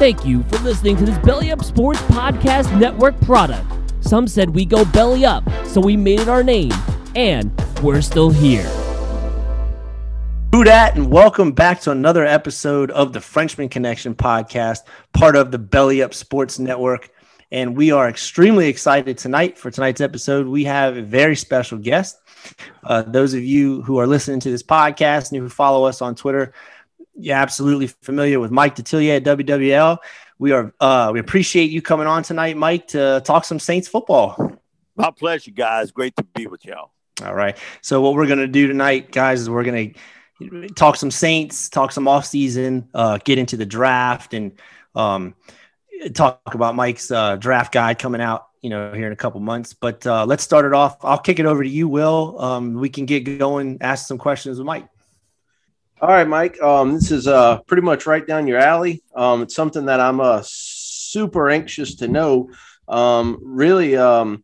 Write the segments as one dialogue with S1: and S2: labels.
S1: Thank you for listening to this Belly Up Sports Podcast Network product. Some said we go belly up, so we made it our name, and we're still here.
S2: Who dat, and welcome back to another episode of the Frenchman Connection podcast, part of the Belly Up Sports Network. And we are extremely excited tonight for tonight's episode. We have a very special guest. Uh, those of you who are listening to this podcast and who follow us on Twitter, you're absolutely familiar with Mike Detillier at WWL. We are uh, we appreciate you coming on tonight, Mike, to talk some Saints football.
S3: My pleasure, guys. Great to be with y'all.
S2: All right. So what we're gonna do tonight, guys, is we're gonna talk some Saints, talk some off season, uh, get into the draft, and um, talk about Mike's uh, draft guide coming out. You know, here in a couple months. But uh, let's start it off. I'll kick it over to you, Will. Um, we can get going, ask some questions with Mike.
S4: All right, Mike. Um, this is uh, pretty much right down your alley. Um, it's something that I'm uh, super anxious to know. Um, really, um,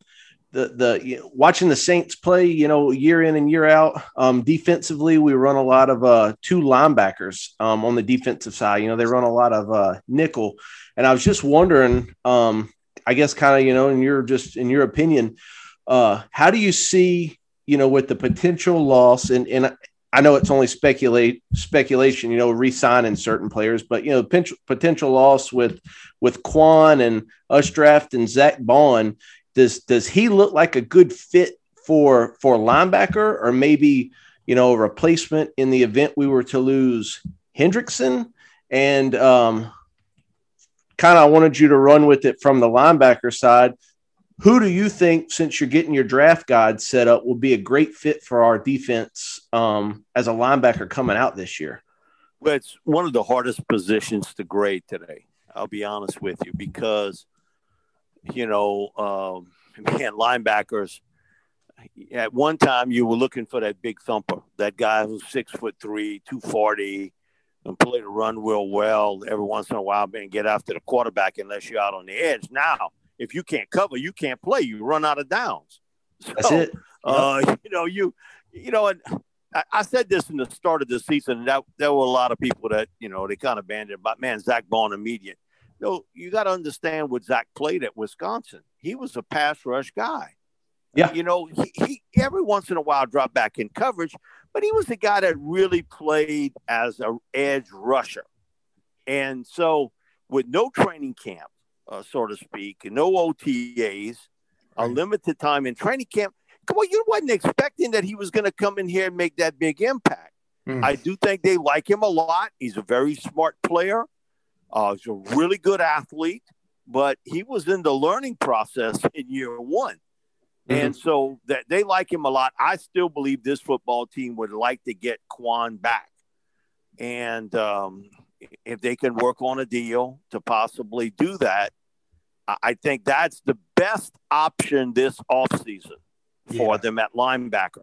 S4: the the you know, watching the Saints play, you know, year in and year out. Um, defensively, we run a lot of uh, two linebackers um, on the defensive side. You know, they run a lot of uh, nickel, and I was just wondering. I guess kind of you know, in your just in your opinion, uh, how do you see you know with the potential loss and and I know it's only speculate speculation, you know, re-signing certain players, but you know, potential, potential loss with with Kwon and us draft and Zach Baun. Does does he look like a good fit for for linebacker or maybe you know a replacement in the event we were to lose Hendrickson? And um, kind of wanted you to run with it from the linebacker side. Who do you think, since you're getting your draft guide set up, will be a great fit for our defense um, as a linebacker coming out this year?
S3: Well, it's one of the hardest positions to grade today. I'll be honest with you because, you know, um, man, linebackers. At one time, you were looking for that big thumper, that guy who's six foot three, two forty, and play the run real well. Every once in a while, man, get after the quarterback unless you're out on the edge. Now if you can't cover, you can't play. You run out of downs.
S2: So, That's it. Yep.
S3: Uh, you know, you, you know, and I, I, said this in the start of the season. That there were a lot of people that you know they kind of banded about man Zach Baun immediate. No, you got to understand what Zach played at Wisconsin. He was a pass rush guy.
S2: Yeah,
S3: you know, he, he every once in a while dropped back in coverage, but he was the guy that really played as a edge rusher. And so, with no training camp, uh, so to speak, no OTAs, a limited time in training camp. Come on, you wasn't expecting that he was going to come in here and make that big impact. Mm. I do think they like him a lot. He's a very smart player. Uh, he's a really good athlete, but he was in the learning process in year one. Mm-hmm. And so that they like him a lot. I still believe this football team would like to get Kwon back. And um, if they can work on a deal to possibly do that, I think that's the best option this offseason for yeah. them at linebacker.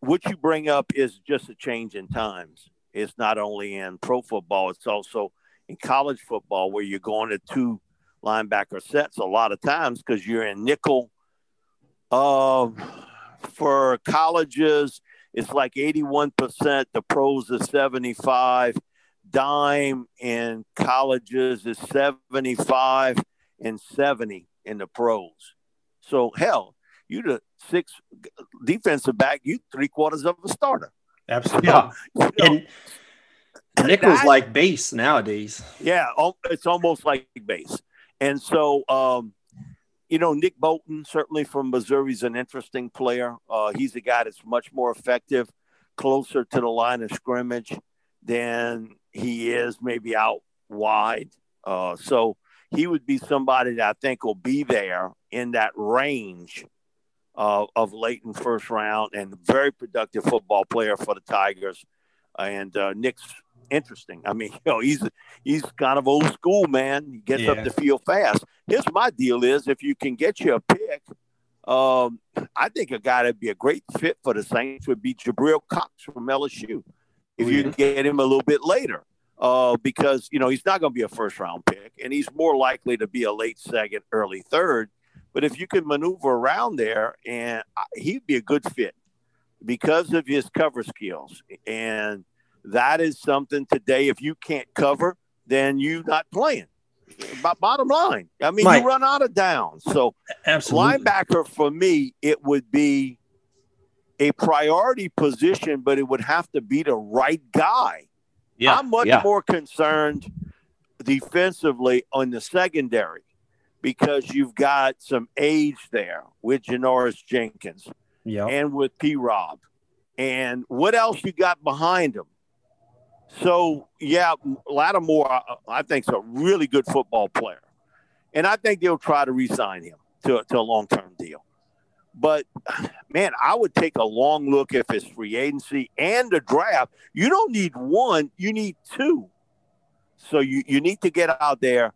S3: What you bring up is just a change in times. It's not only in pro football, it's also in college football where you're going to two linebacker sets a lot of times because you're in nickel. Uh, for colleges, it's like 81%. The pros is 75 dime in colleges is 75 and 70 in the pros. So hell, you the six defensive back, you three quarters of a starter.
S2: Absolutely. Yeah. You know, and nickel's that, like base nowadays.
S3: Yeah, it's almost like base. And so um, you know, Nick Bolton, certainly from Missouri, is an interesting player. Uh, he's a guy that's much more effective, closer to the line of scrimmage than he is maybe out wide. Uh, so he would be somebody that I think will be there in that range uh, of late in first round and very productive football player for the Tigers. And uh, Nick's interesting. I mean, you know, he's he's kind of old school, man. He gets yeah. up the field fast. Here's my deal: is if you can get you a pick, um, I think a guy that'd be a great fit for the Saints would be Jabril Cox from LSU if you get him a little bit later. Uh, because you know he's not going to be a first round pick, and he's more likely to be a late second, early third. But if you can maneuver around there, and he'd be a good fit because of his cover skills, and that is something today. If you can't cover, then you're not playing. But bottom line, I mean,
S2: Mike.
S3: you run out of downs. So
S2: Absolutely.
S3: linebacker for me, it would be a priority position, but it would have to be the right guy.
S4: Yeah.
S3: I'm much
S4: yeah.
S3: more concerned defensively on the secondary because you've got some age there with Janoris Jenkins
S2: Yeah.
S3: and with P Rob. And what else you got behind him? So, yeah, Lattimore, I, I think, is a really good football player. And I think they'll try to re sign him to, to a long term deal. But, man, I would take a long look if it's free agency and the draft. You don't need one, you need two. So you, you need to get out there.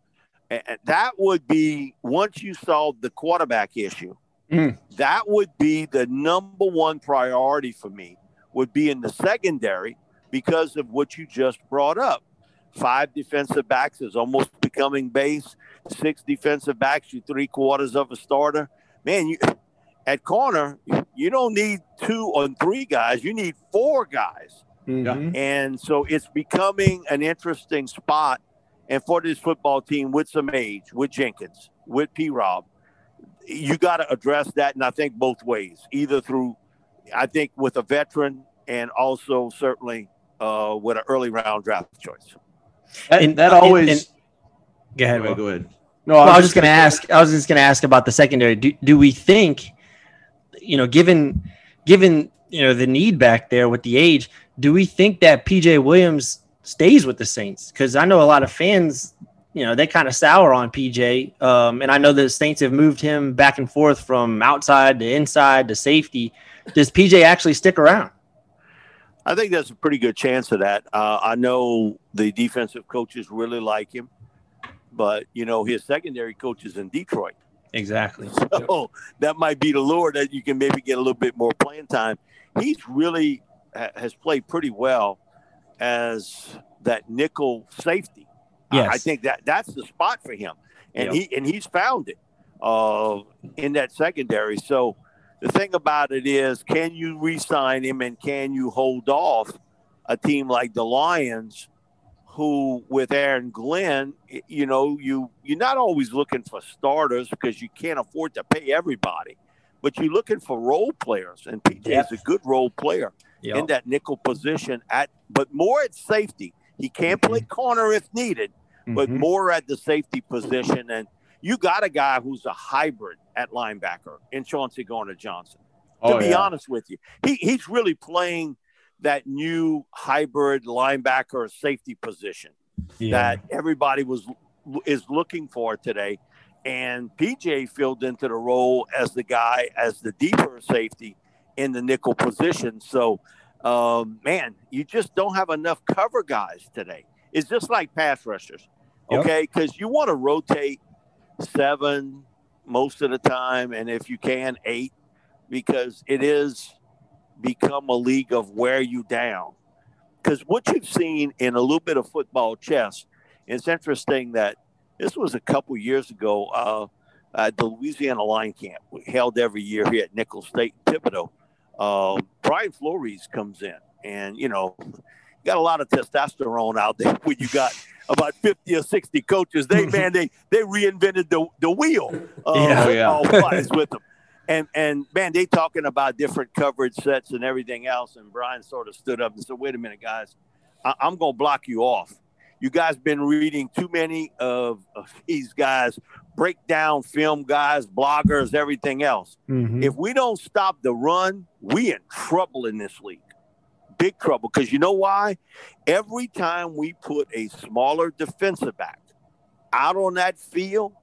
S3: And that would be once you solve the quarterback issue,
S2: Mm.
S3: that would be the number one priority for me, would be in the secondary because of what you just brought up. Five defensive backs is almost becoming base. Six defensive backs, you three quarters of a starter. Man, you at corner, you don't need two or three guys. You need four guys.
S2: Mhm.
S3: And so it's becoming an interesting spot. And for this football team with some age, with Jenkins, with P Rob, you got to address that. And I think both ways, either through, I think, with a veteran and also certainly uh, with an early round draft choice.
S4: That,
S2: And-
S4: that always.
S2: and- Go ahead.
S4: Go ahead,
S2: Will.
S4: go ahead. No,
S2: Well, I was just going to ask. I was just going to ask about the secondary. Do, do we think, you know, given given you know the need back there with the age, do we think that PJ Williams stays with the Saints? Because I know a lot of fans, you know, they kind of sour on PJ, um, and I know the Saints have moved him back and forth from outside to inside to safety. Does PJ actually stick around?
S3: I think there's a pretty good chance of that. Uh, I know the defensive coaches really like him, but you know his secondary coaches in Detroit.
S2: Exactly.
S3: So that might be the lure that you can maybe get a little bit more playing time. He's really ha- has played pretty well as that nickel safety. I- I think that that's the spot for him, and
S2: Yep.
S3: he and he's found it uh, in that secondary. So the thing about it is, can you re-sign him and can you hold off a team like the Lions, who with Aaron Glenn, you know, you you're not always looking for starters because you can't afford to pay everybody, but you're looking for role players, and PJ
S2: Yep.
S3: is a good role player in that nickel position at, but more at safety. He can play corner if needed, but
S2: Mhm.
S3: more at the safety position. And you got a guy who's a hybrid at linebacker in Chauncey Gardner Johnson. To
S4: Oh,
S3: be
S4: yeah.
S3: honest with you, he, he's really playing that new hybrid linebacker safety position
S2: Yeah.
S3: that everybody was is looking for today. And PJ filled into the role as the guy as the deeper safety in the nickel position. So, um, man, you just don't have enough cover guys today. It's just like pass rushers, okay? Because you want to rotate seven most of the time, and if you can, eight, because it is become a league of wear you down. Because what you've seen in a little bit of football chess, it's interesting that this was a couple years ago uh, at the Louisiana Line Camp, held every year here at Nicholls State Thibodaux. Uh, Brian Flores comes in, and you know, got a lot of testosterone out there when you got about 50 or 60 coaches. They man, they they reinvented the, the wheel uh,
S2: Yeah.
S4: Oh, yeah.
S3: with them. And and man, they talking about different coverage sets and everything else. And Brian sort of stood up and said, "Wait a minute, guys, I- I'm going to block you off. You guys been reading too many of, of these guys, breakdown film guys, bloggers, everything else.
S2: Mhm.
S3: If we don't stop the run, we in trouble in this league. Big trouble. Because you know why? Every time we put a smaller defensive back out on that field,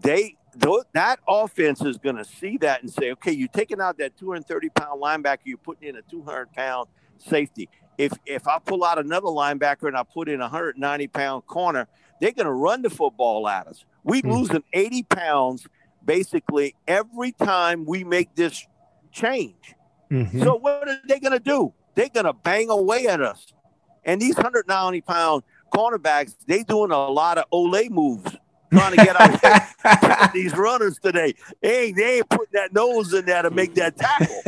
S3: they that offense is going to see that and say, okay, you're taking out that 230 pound linebacker, you're putting in a 200 pound safety. If if I pull out another linebacker and I put in a 190 pound corner, they're going to run the football at us. We
S2: Hmm.
S3: losing 80 pounds basically every time we make this change.
S2: Mhm.
S3: So what are they going to do? They're going to bang away at us. And these 190 pound cornerbacks, they doing a lot of Olay moves trying to get out these runners today. Hey, they ain't putting that nose in there to make that tackle.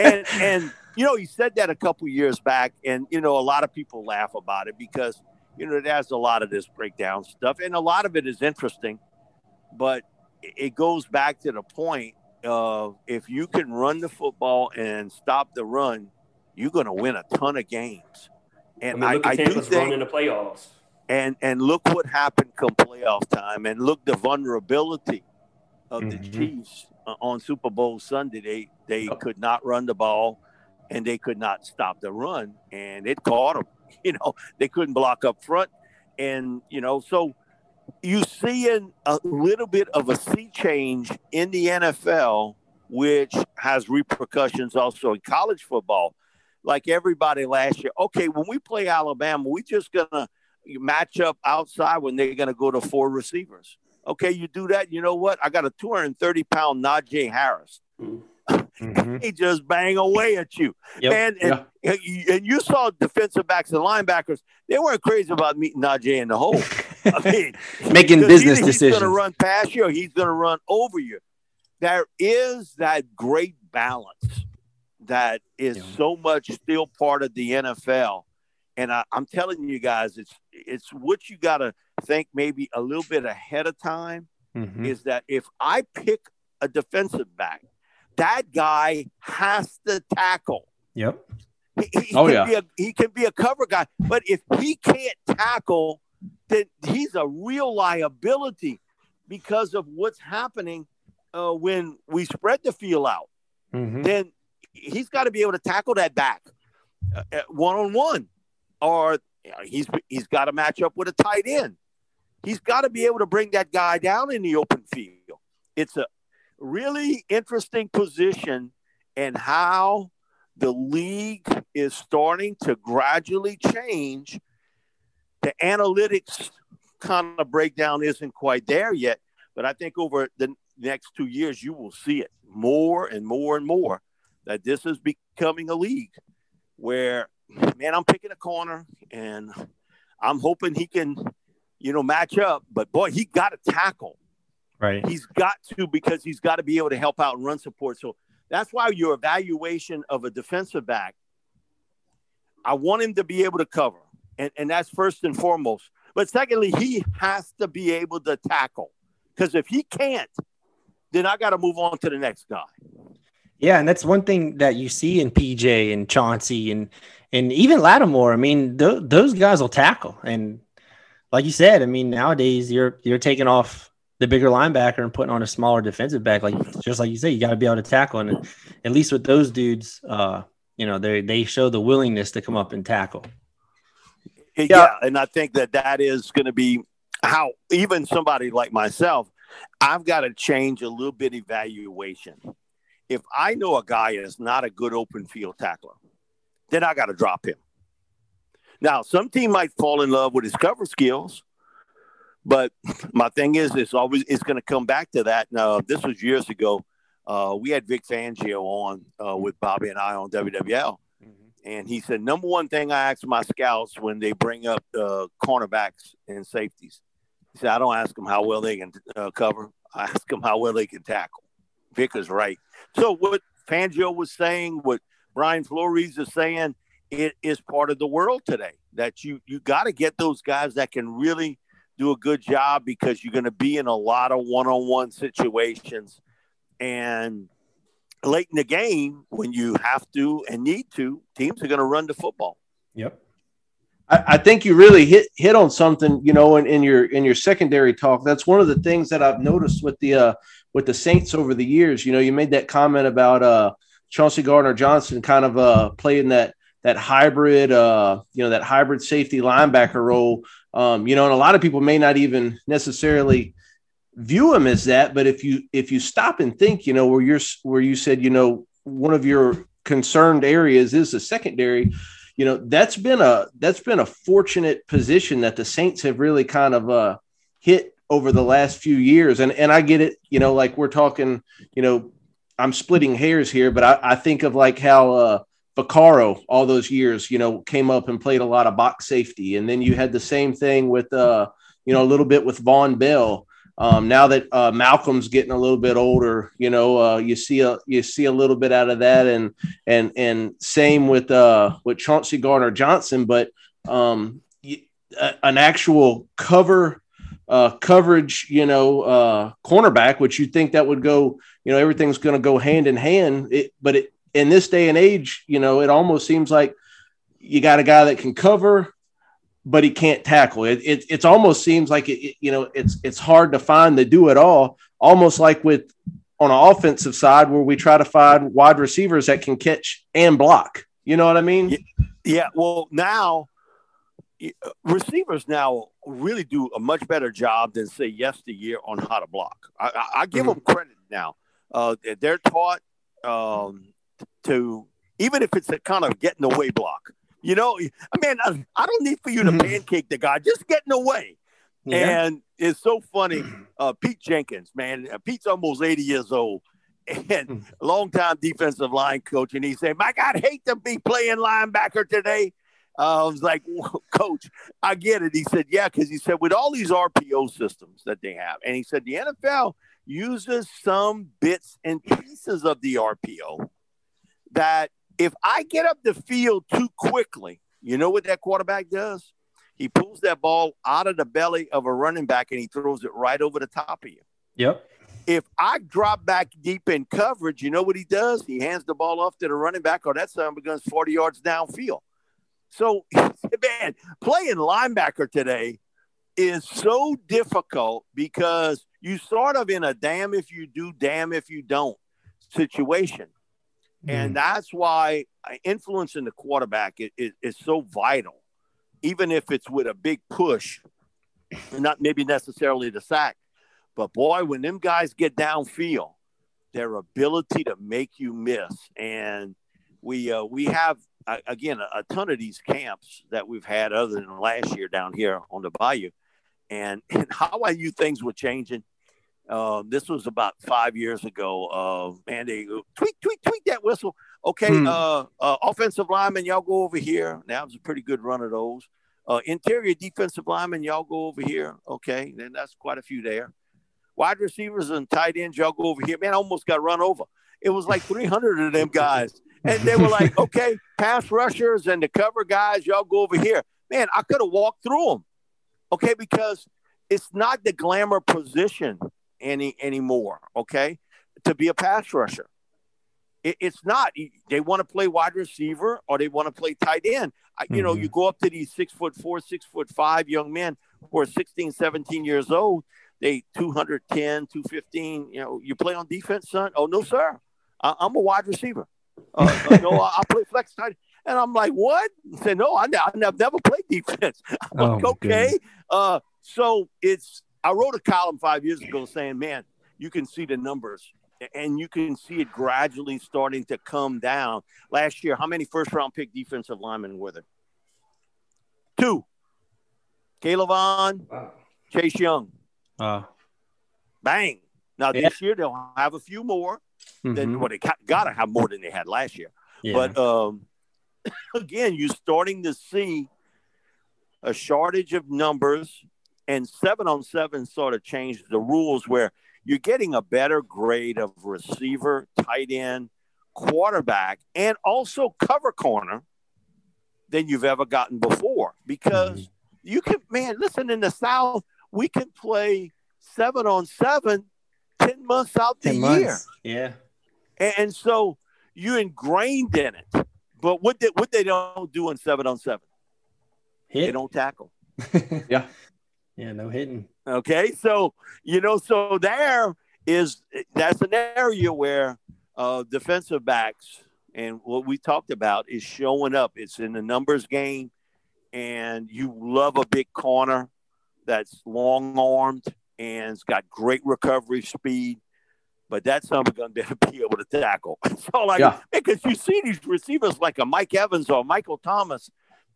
S3: And and you know, he said that a couple years back, and you know, a lot of people laugh about it because you know, it has a lot of this breakdown stuff, and a lot of it is interesting, but it goes back to the point of if you can run the football and stop the run, you're going to win a ton of games.
S5: And I, mean, I, I do think in the playoffs.
S3: And and look what happened come playoff time, and look the vulnerability of mm-hmm. the Chiefs on Super Bowl Sunday. They they yep. could not run the ball, and they could not stop the run, and it caught them. You know, they couldn't block up front, and you know, so you see a little bit of a sea change in the NFL, which has repercussions also in college football. Like everybody last year, okay, when we play Alabama, we're just gonna match up outside when they're gonna go to four receivers. Okay, you do that. You know what? I got a 230 pound Najee Harris. Mm-hmm. he just bang away at you. Yep. And, and, yeah. and you saw defensive backs and linebackers, they weren't crazy about meeting Najee in the hole. I
S2: mean, making business decisions. He's
S3: going to run past you or he's going to run over you. There is that great balance that is yeah. so much still part of the NFL. And I, I'm telling you guys, it's it's what you got to think maybe a little bit ahead of time mm-hmm. is that if I pick a defensive back, that guy has to tackle.
S2: Yep.
S3: He, he oh, yeah. A, he can be a cover guy, but if he can't tackle, then he's a real liability because of what's happening uh, when we spread the field out. Mm-hmm. Then he's got to be able to tackle that back one on one, or he's he's got to match up with a tight end. He's got to be able to bring that guy down in the open field. It's a really interesting position and how the league is starting to gradually change. The analytics kind of breakdown isn't quite there yet, but I think over the next two years, you will see it more and more and more that this is becoming a league where, man, I'm picking a corner and I'm hoping he can, you know, match up. But boy, he got to tackle.
S2: Right.
S3: He's got to because he's got to be able to help out and run support. So that's why your evaluation of a defensive back, I want him to be able to cover. And, and that's first and foremost. But secondly, he has to be able to tackle. Because if he can't, then I got to move on to the next guy.
S2: Yeah, and that's one thing that you see in PJ and Chauncey and and even Lattimore. I mean, th- those guys will tackle, and like you said, I mean, nowadays you're you're taking off the bigger linebacker and putting on a smaller defensive back. Like just like you say, you got to be able to tackle. And at least with those dudes, uh, you know, they they show the willingness to come up and tackle.
S3: Yeah, yeah and I think that that is going to be how even somebody like myself, I've got to change a little bit evaluation. If I know a guy is not a good open field tackler, then I got to drop him. Now, some team might fall in love with his cover skills but my thing is, it's always it's going to come back to that. Now, this was years ago. Uh, we had Vic Fangio on uh, with Bobby and I on WWL, mm-hmm. and he said number one thing I ask my scouts when they bring up uh, cornerbacks and safeties. He said I don't ask them how well they can uh, cover. I ask them how well they can tackle. Vic is right. So what Fangio was saying, what Brian Flores is saying, it is part of the world today. That you you got to get those guys that can really do a good job because you're going to be in a lot of one-on-one situations. And late in the game when you have to and need to teams are going to run the football.
S2: Yep.
S4: I, I think you really hit hit on something you know in, in your in your secondary talk. That's one of the things that i've noticed with the uh with the saints over the years. You know you made that comment about uh chauncey gardner johnson kind of uh playing that that hybrid uh you know that hybrid safety linebacker role um, you know, and a lot of people may not even necessarily view him as that. But if you if you stop and think, you know, where you're where you said, you know, one of your concerned areas is the secondary, you know, that's been a that's been a fortunate position that the Saints have really kind of uh, hit over the last few years. And and I get it, you know, like we're talking, you know, I'm splitting hairs here, but I, I think of like how uh, Vaccaro all those years, you know, came up and played a lot of box safety. And then you had the same thing with, uh, you know, a little bit with Vonn Bell. Um, now that uh, Malcolm's getting a little bit older, you know, uh, you see a you see a little bit out of that, and and and same with uh, with Chauncey Gardner Johnson. But um, an actual cover uh, coverage, you know, uh, cornerback, which you think that would go, you know, everything's going to go hand in hand. It, but it, in this day and age, you know, it almost seems like you got a guy that can cover, but he can't tackle. It, it it's almost seems like it, you know, it's it's hard to find the do it all. Almost like with on an offensive side where we try to find wide receivers that can catch and block. You know what I mean?
S3: Yeah. Well, now receivers now really do a much better job than say yesteryear on how to block. I, I, I give mm-hmm. them credit now. Uh, they're taught um, to even if it's a kind of getting away block. You know, I mean, I, I don't need for you to mm-hmm. pancake the guy, just getting away. Yeah. And it's so funny. Uh, Pete Jenkins, man, uh, Pete's almost 80 years old and hmm. longtime defensive line coach. And he said, Mike, I'd hate to be playing linebacker today. Uh, I was like, Coach, I get it. He said, Yeah, because he said, with all these RPO systems that they have, and he said, the NFL uses some bits and pieces of the RPO that if I get up the field too quickly, you know what that quarterback does? He pulls that ball out of the belly of a running back and he throws it right over the top of you.
S2: Yep.
S3: If I drop back deep in coverage, you know what he does? He hands the ball off to the running back, or that son becomes 40 yards downfield. So, man, playing linebacker today is so difficult because you sort of in a damn if you do, damn if you don't situation. Mm. And that's why influencing the quarterback is, is, is so vital, even if it's with a big push, not maybe necessarily the sack. But boy, when them guys get downfield, their ability to make you miss. And we uh, we have again, a, a, ton of these camps that we've had other than last year down here on the bayou, and, and how I knew things were changing. Uh, this was about five years ago. Uh, man, they tweet, tweet, tweet that whistle. Okay, hmm. uh, uh, offensive lineman, y'all go over here. That was a pretty good run of those. Uh, interior defensive lineman, y'all go over here. Okay, then that's quite a few there. Wide receivers and tight ends, y'all go over here. Man, I almost got run over. It was like 300 of them guys and they were like, okay, pass rushers and the cover guys, y'all go over here. Man, I could have walked through them. Okay, because it's not the glamour position any anymore. Okay, to be a pass rusher, it, it's not. They want to play wide receiver or they want to play tight end. Mm-hmm. You know, you mm-hmm. go up to these six foot four, six foot five young men who are 16, 17 years old. They 210, 215. You know, you play on defense, son. Oh no, sir. I, I'm a wide receiver. Uh, uh, no, I, I play flex tight. And I'm like, what? He said, no, I, I never played defense. I'm oh, like, okay. Uh, so it's, I wrote a column five years ago saying, man, you can see the numbers and you can see it gradually starting to come down. Last year, how many first round pick defensive linemen were there? Two. Caleb Vaughn, wow. Chase Young. Uh, Bang. Now, yeah. this year, they'll have a few more. Mm-hmm. Then well, they got to have more than they had last year. Yeah. But um, again, you're starting to see a shortage of numbers, and seven on seven sort of changed the rules where you're getting a better grade of receiver, tight end, quarterback, and also cover corner than you've ever gotten before because mm-hmm. you can, man, listen, in the South, we can play seven on seven 10 months out the year.
S2: Yeah.
S3: And, and, so you're ingrained in it. But what they, what they don't do in seven on seven, Hit. they don't tackle.
S2: yeah. Yeah, no hitting.
S3: Okay. So, you know, so there is that's an area where uh, defensive backs and what we talked about is showing up. It's in the numbers game, and you love a big corner that's long armed and it's got great recovery speed. But that's something going to be able to tackle. so, like, yeah. because you see these receivers like a Mike Evans or Michael Thomas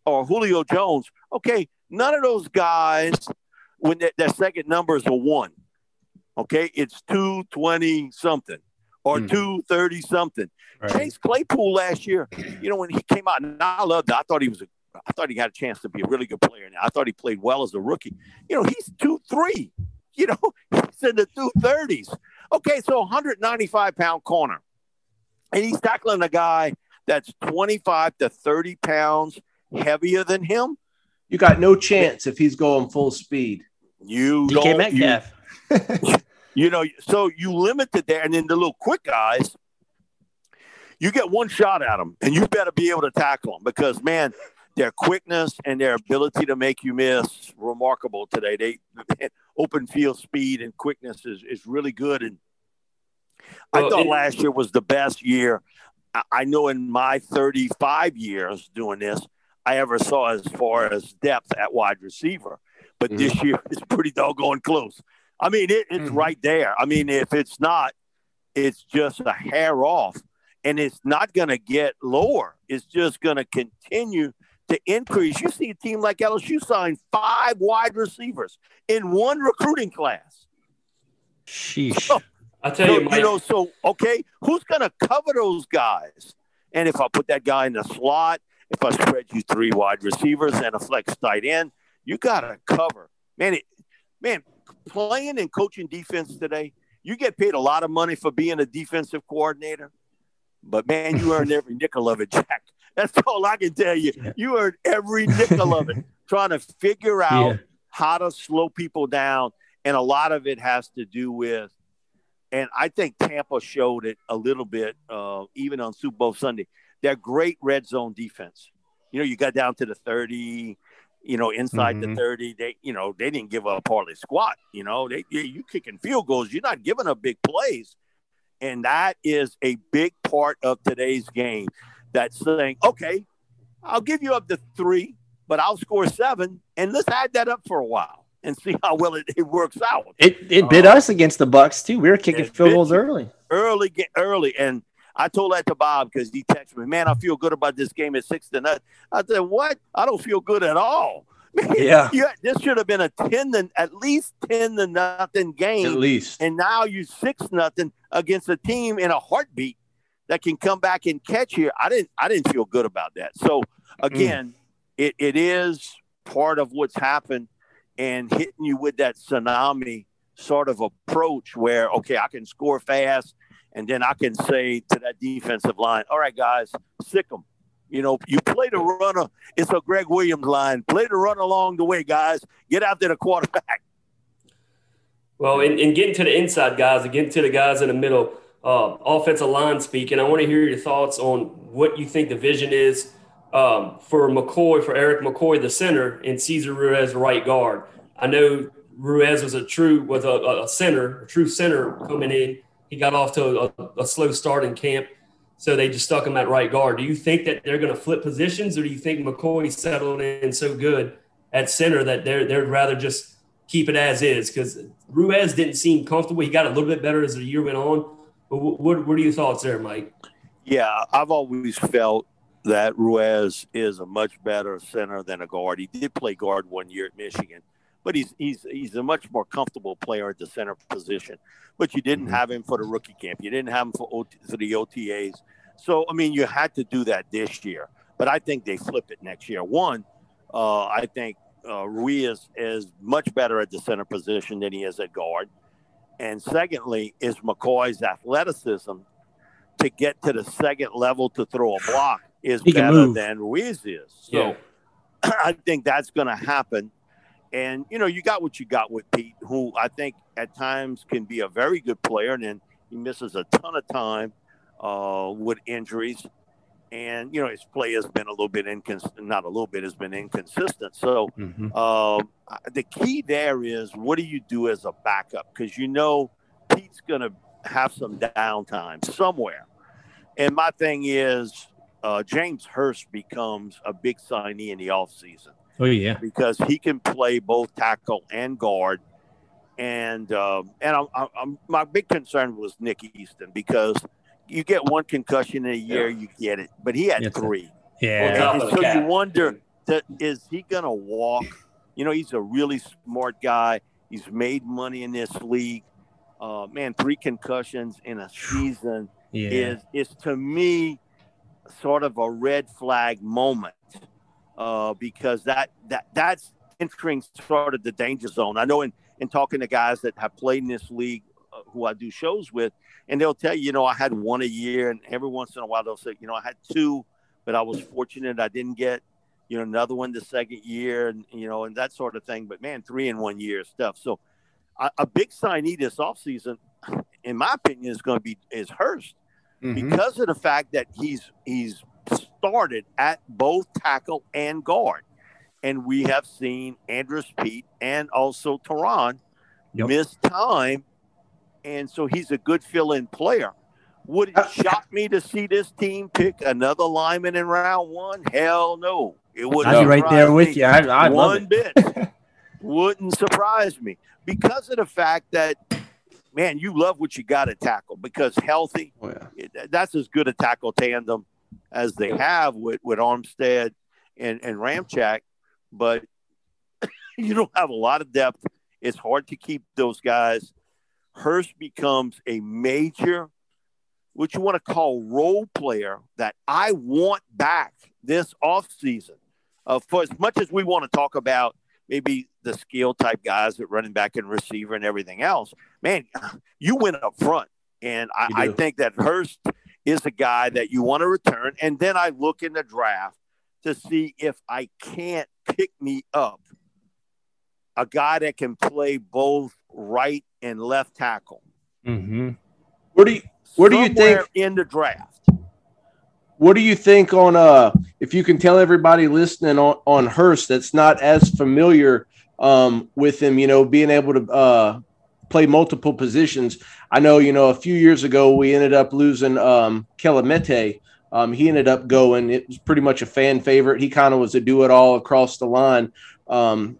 S3: or Julio Jones. Okay, none of those guys, when their, their second number is a one, okay, it's 220 something or mm. 230 something. Right. Chase Claypool last year, you know, when he came out, and I loved it. I thought he was a I thought he had a chance to be a really good player. Now I thought he played well as a rookie. You know, he's two three. You know, he's in the 230s. Okay, so 195 pound corner. And he's tackling a guy that's 25 to 30 pounds heavier than him.
S4: You got no chance if he's going full speed.
S3: You
S2: DK Metcalf.
S3: You, you know, so you limit it there, and then the little quick guys, you get one shot at them, and you better be able to tackle them because, man, their quickness and their ability to make you miss remarkable today. They open field speed and quickness is, is really good. And well, I thought it, last year was the best year. I know in my 35 years doing this, I ever saw as far as depth at wide receiver. But mm-hmm. this year is pretty doggone close. I mean, it, it's mm-hmm. right there. I mean, if it's not, it's just a hair off, and it's not going to get lower. It's just going to continue to increase. You see a team like LSU sign five wide receivers in one recruiting class.
S2: Sheesh.
S3: So, I tell so, you, Mike. you know, so okay, who's going to cover those guys? And if I put that guy in the slot, if I spread you three wide receivers and a flex tight end, you got to cover. Man, it, man, playing and coaching defense today, you get paid a lot of money for being a defensive coordinator, but man, you earn every nickel of it, Jack. That's all I can tell you. Yeah. You earned every nickel of it trying to figure out yeah. how to slow people down. And a lot of it has to do with, and I think Tampa showed it a little bit, uh, even on Super Bowl Sunday. They're great red zone defense. You know, you got down to the 30, you know, inside mm-hmm. the 30. They, you know, they didn't give up hardly squat. You know, they you kicking field goals, you're not giving up big plays. And that is a big part of today's game that's saying, okay, I'll give you up to three, but I'll score seven, and let's add that up for a while and see how well it, it works out.
S2: It it bit uh, us against the Bucs too. We were kicking field goals early,
S3: early, early, and I told that to Bob because he texted me, "Man, I feel good about this game at six to nothing." I said, "What? I don't feel good at all."
S2: yeah.
S3: yeah, this should have been a ten to at least ten to nothing game,
S4: at least,
S3: and now you six nothing against a team in a heartbeat that can come back and catch you. I didn't I didn't feel good about that. So again, mm. it, it is part of what's happened and hitting you with that tsunami sort of approach where okay, I can score fast and then I can say to that defensive line, all right, guys, sick them. You know, you play the runner. It's a Gregg Williams line. Play the run along the way, guys. Get out there the quarterback.
S5: Well, in, in getting to the inside guys and getting to the guys in the middle, uh, offensive line speaking, I want to hear your thoughts on what you think the vision is um, for McCoy, for Erik McCoy, the center, and Cesar Ruiz, right guard. I know Ruiz was a true was a, a center, a true center coming in. He got off to a, a, slow start in camp, so they just stuck him at right guard. Do you think that they're going to flip positions, or do you think McCoy settled in so good at center that they're they'd rather just keep it as is? Because Ruiz didn't seem comfortable. He got a little bit better as the year went on what, what, what are your thoughts there, Mike?
S3: Yeah, I've always felt that Ruiz is a much better center than a guard. He did play guard one year at Michigan, but he's he's he's a much more comfortable player at the center position. But you didn't mm-hmm. have him for the rookie camp. You didn't have him for, OT, for the OTAs. So I mean, you had to do that this year. But I think they flip it next year. One, uh, I think uh, Ruiz is much better at the center position than he is at guard. And secondly, is McCoy's athleticism to get to the second level to throw a block is he better than Ruiz is. So yeah. I think that's going to happen. And, you know, you got what you got with Peat, who I think at times can be a very good player. And then he misses a ton of time uh, with injuries and you know his play has been a little bit inconsistent. Not a little bit has been inconsistent. So mm-hmm. um, the key there is what do you do as a backup? Because you know Peat's going to have some downtime somewhere. And my thing is uh, James Hurst becomes a big signee in the offseason.
S2: Oh yeah,
S3: because he can play both tackle and guard. And um, and I'm, I'm, my big concern was Nick Easton because you get one concussion in a year, yeah. you get it. But he had yes, three.
S2: Yeah.
S3: And, so you wonder that is he gonna walk? You know, he's a really smart guy. He's made money in this league. Uh, man, three concussions in a season yeah. is is to me sort of a red flag moment uh, because that that that's entering sort of the danger zone. I know in in talking to guys that have played in this league, who I do shows with, and they'll tell you, you know, I had one a year, and every once in a while they'll say, you know, I had two, but I was fortunate I didn't get, you know, another one the second year, and you know, and that sort of thing. But man, three in one year stuff. So a, a big signee this offseason, in my opinion, is going to be is Hurst mm-hmm. because of the fact that he's he's started at both tackle and guard. And we have seen Andrus Peat and also Terron yep. miss time. And so he's a good fill in player. Would it uh, shock me to see this team pick another lineman in round one? Hell no. It wouldn't.
S2: I'd be right there with you. I, I
S3: one bit. wouldn't surprise me because of the fact that, man, you love what you got to tackle because healthy. Oh, yeah. That's as good a tackle tandem as they have with with Armstead and and Ramczyk, but you don't have a lot of depth. It's hard to keep those guys. Hurst becomes a major what you want to call role player that I want back this offseason. Uh, for as much as we want to talk about maybe the skill type guys that running back and receiver and everything else, man, you went up front. And I, I think that Hurst is a guy that you want to return. And then I look in the draft to see if I can't pick me up a guy that can play both right and left tackle.
S2: Mm-hmm.
S4: Where do you where do you think
S3: in the draft?
S4: What do you think on uh if you can tell everybody listening on on Hurst that's not as familiar um with him, you know, being able to uh play multiple positions. I know, you know, a few years ago we ended up losing um Kelemete. Um, he ended up going. It was pretty much a fan favorite. He kind of was a do it all across the line. Um,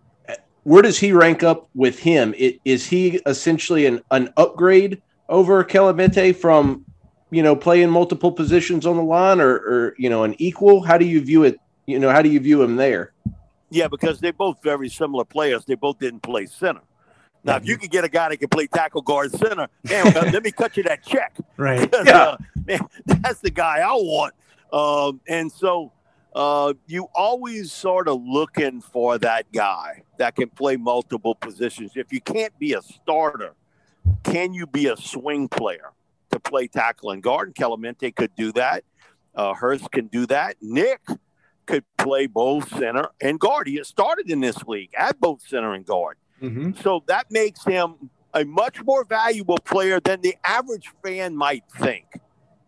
S4: where does he rank up with him? It, is he essentially an, an upgrade over Kelemete from, you know, playing multiple positions on the line or, or, you know, an equal? How do you view it? You know, how do you view him there?
S3: Yeah, because they're both very similar players. They both didn't play center. Now, if you can get a guy that can play tackle, guard, center, man, let me cut you that check.
S2: Right.
S3: yeah. Uh, man, that's the guy I want. Um, and so uh, you always sort of looking for that guy that can play multiple positions. If you can't be a starter, can you be a swing player to play tackle and guard? And Kelemete could do that. Uh, Hurst can do that. Nick could play both center and guard. He has started in this league at both center and guard. Mm-hmm. So that makes him a much more valuable player than the average fan might think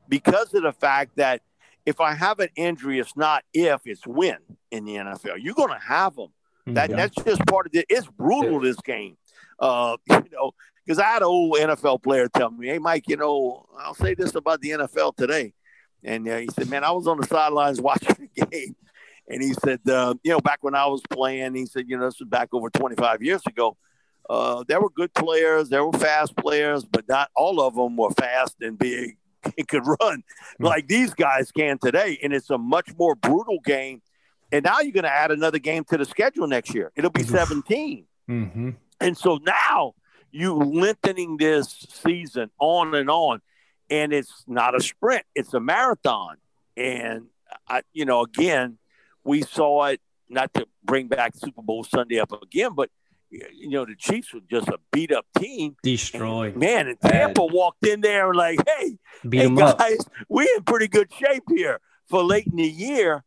S3: because of the fact that if I have an injury, it's not if, it's when in the NFL. You're going to have them. That, yeah. That's just part of it. It's brutal, this game. Uh, you know, because I had an old NFL player tell me, "Hey, Mike, you know, I'll say this about the NFL today," and uh, he said, "Man, I was on the sidelines watching the game." And he said, uh, you know, back when I was playing, he said, you know, this was back over 25 years ago. Uh, there were good players, there were fast players, but not all of them were fast and big and could run mm-hmm. like these guys can today. And it's a much more brutal game. And now you're going to add another game to the schedule next year. It'll be 17.
S2: Mm-hmm.
S3: And so now you lengthening this season on and on, and it's not a sprint; it's a marathon. And I, you know, again, we saw it. Not to bring back Super Bowl Sunday up again, but you know, the Chiefs were just a beat up team.
S2: Destroyed.
S3: man, and Tampa Bay. walked in there and like, hey, beat hey guys, up. we in pretty good shape here for late in the year.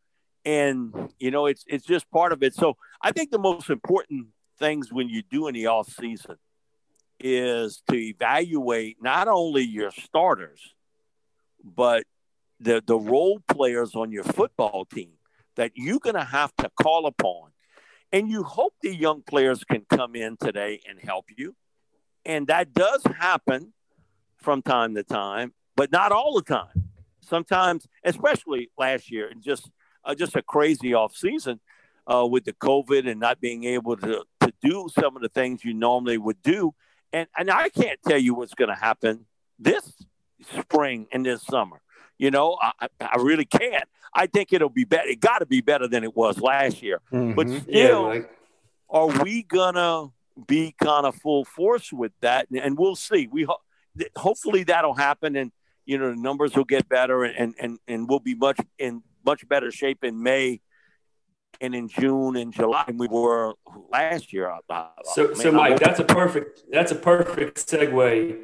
S3: And, you know, it's it's just part of it. So I think the most important things when you do in the off season is to evaluate not only your starters, but the, the role players on your football team that you're going to have to call upon. And you hope the young players can come in today and help you. And that does happen from time to time, but not all the time. Sometimes, especially last year, and just uh, just a crazy off season uh, with the COVID and not being able to, to do some of the things you normally would do and and I can't tell you what's going to happen this spring and this summer. You know, I, I really can't. I think it'll be better. It got to be better than it was last year. Mm-hmm. But still, yeah, are we gonna be kind of full force with that? And we'll see. We ho- hopefully that'll happen, and you know the numbers will get better, and and and we'll be much in much better shape in May and in June and July than we were last year.
S5: so, so Mike, that's a perfect that's a perfect segue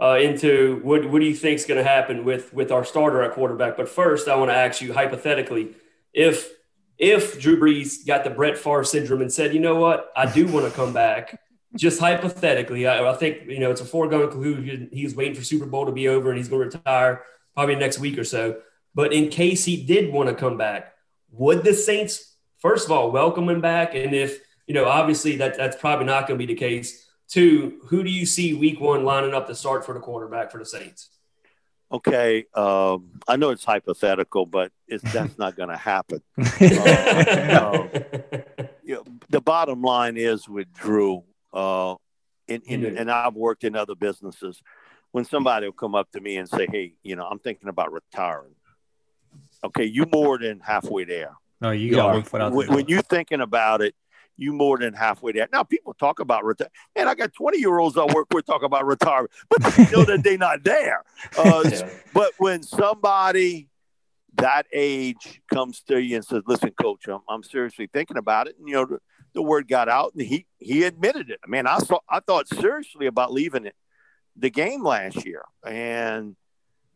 S5: uh, into what what do you think is going to happen with with our starter at quarterback? But first, I want to ask you hypothetically, if if Drew Brees got the Brett Favre syndrome and said, you know what, I do want to come back, just hypothetically, I, I, think you know it's a foregone conclusion. He's waiting for Super Bowl to be over and he's going to retire probably next week or so. But in case he did want to come back, would the Saints first of all welcome him back? And if you know, obviously that that's probably not going to be the case. Two, who do you see Week One lining up to start for the quarterback for the Saints?
S3: Okay, um, I know it's hypothetical, but it's that's not going to happen. uh, um, you know, the bottom line is with Drew, uh, in, in, and I've worked in other businesses. When somebody will come up to me and say, "Hey, you know, I'm thinking about retiring," okay, you more than halfway there.
S2: No, you got one foot out.
S3: When, when you're thinking about it, you more than halfway there. Now people talk about retire, and I got 20 year olds I work with talk about retirement, but they know that they're not there. Uh, yeah. But when somebody that age comes to you and says, "Listen, coach, I'm, I'm seriously thinking about it," and you know the, the, word got out, and he he admitted it. I mean, I saw I thought seriously about leaving it the game last year, and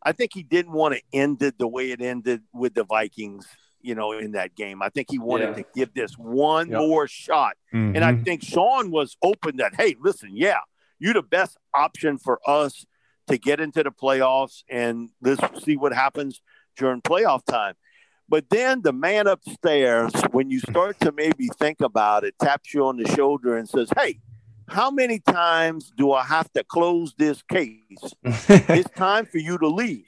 S3: I think he didn't want to end it the way it ended with the Vikings you know, in that game. I think he wanted yeah. to give this one yep. more shot. Mm-hmm. And I mm-hmm. think Sean was open that, hey, listen, yeah, you're the best option for us to get into the playoffs and let's see what happens during playoff time. But then the man upstairs, when you start to maybe think about it, taps you on the shoulder and says, Hey, how many times do I have to close this case? it's time for you to leave.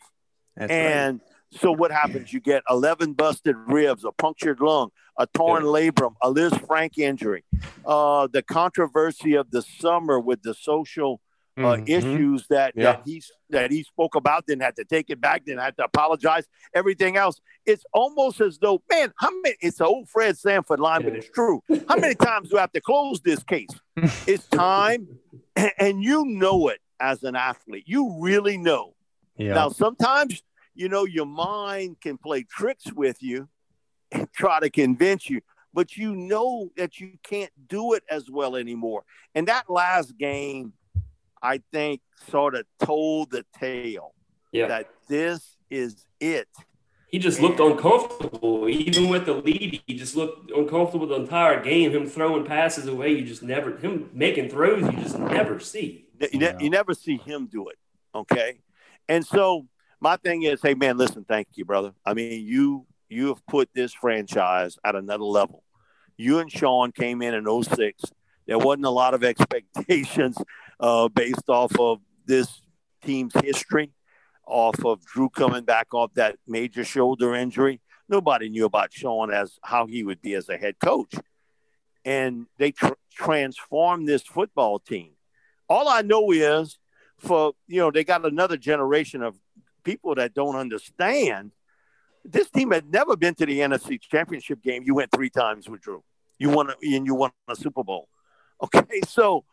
S3: That's and right so what happens? You get 11 busted ribs, a punctured lung, a torn yeah. labrum, a Liz Frank injury. Uh, the controversy of the summer with the social uh, mm-hmm. issues that, yeah. that he that he spoke about, then had to take it back, then had to apologize. Everything else, it's almost as though, man, how many? It's an old Fred Sanford line, yeah. but it's true. How many times do I have to close this case? it's time, and, and you know it as an athlete. You really know. Yeah. Now sometimes you know, your mind can play tricks with you and try to convince you, but you know that you can't do it as well anymore. And that last game, I think, sort of told the tale yeah. that this is it.
S5: He just looked uncomfortable, even with the lead. He just looked uncomfortable the entire game. Him throwing passes away, you just never him making throws. You just never see.
S3: You, ne- you never see him do it. Okay, and so my thing is, hey man, listen, thank you, brother. I mean, you you have put this franchise at another level. You and Sean came in in 06. There wasn't a lot of expectations uh, based off of this team's history, off of Drew coming back off that major shoulder injury. Nobody knew about Sean as how he would be as a head coach. And they tr- transformed this football team. All I know is for, you know, they got another generation of people that don't understand, this team had never been to the NFC Championship game. You went three times with Drew. You won, a, and you won a Super Bowl. Okay, so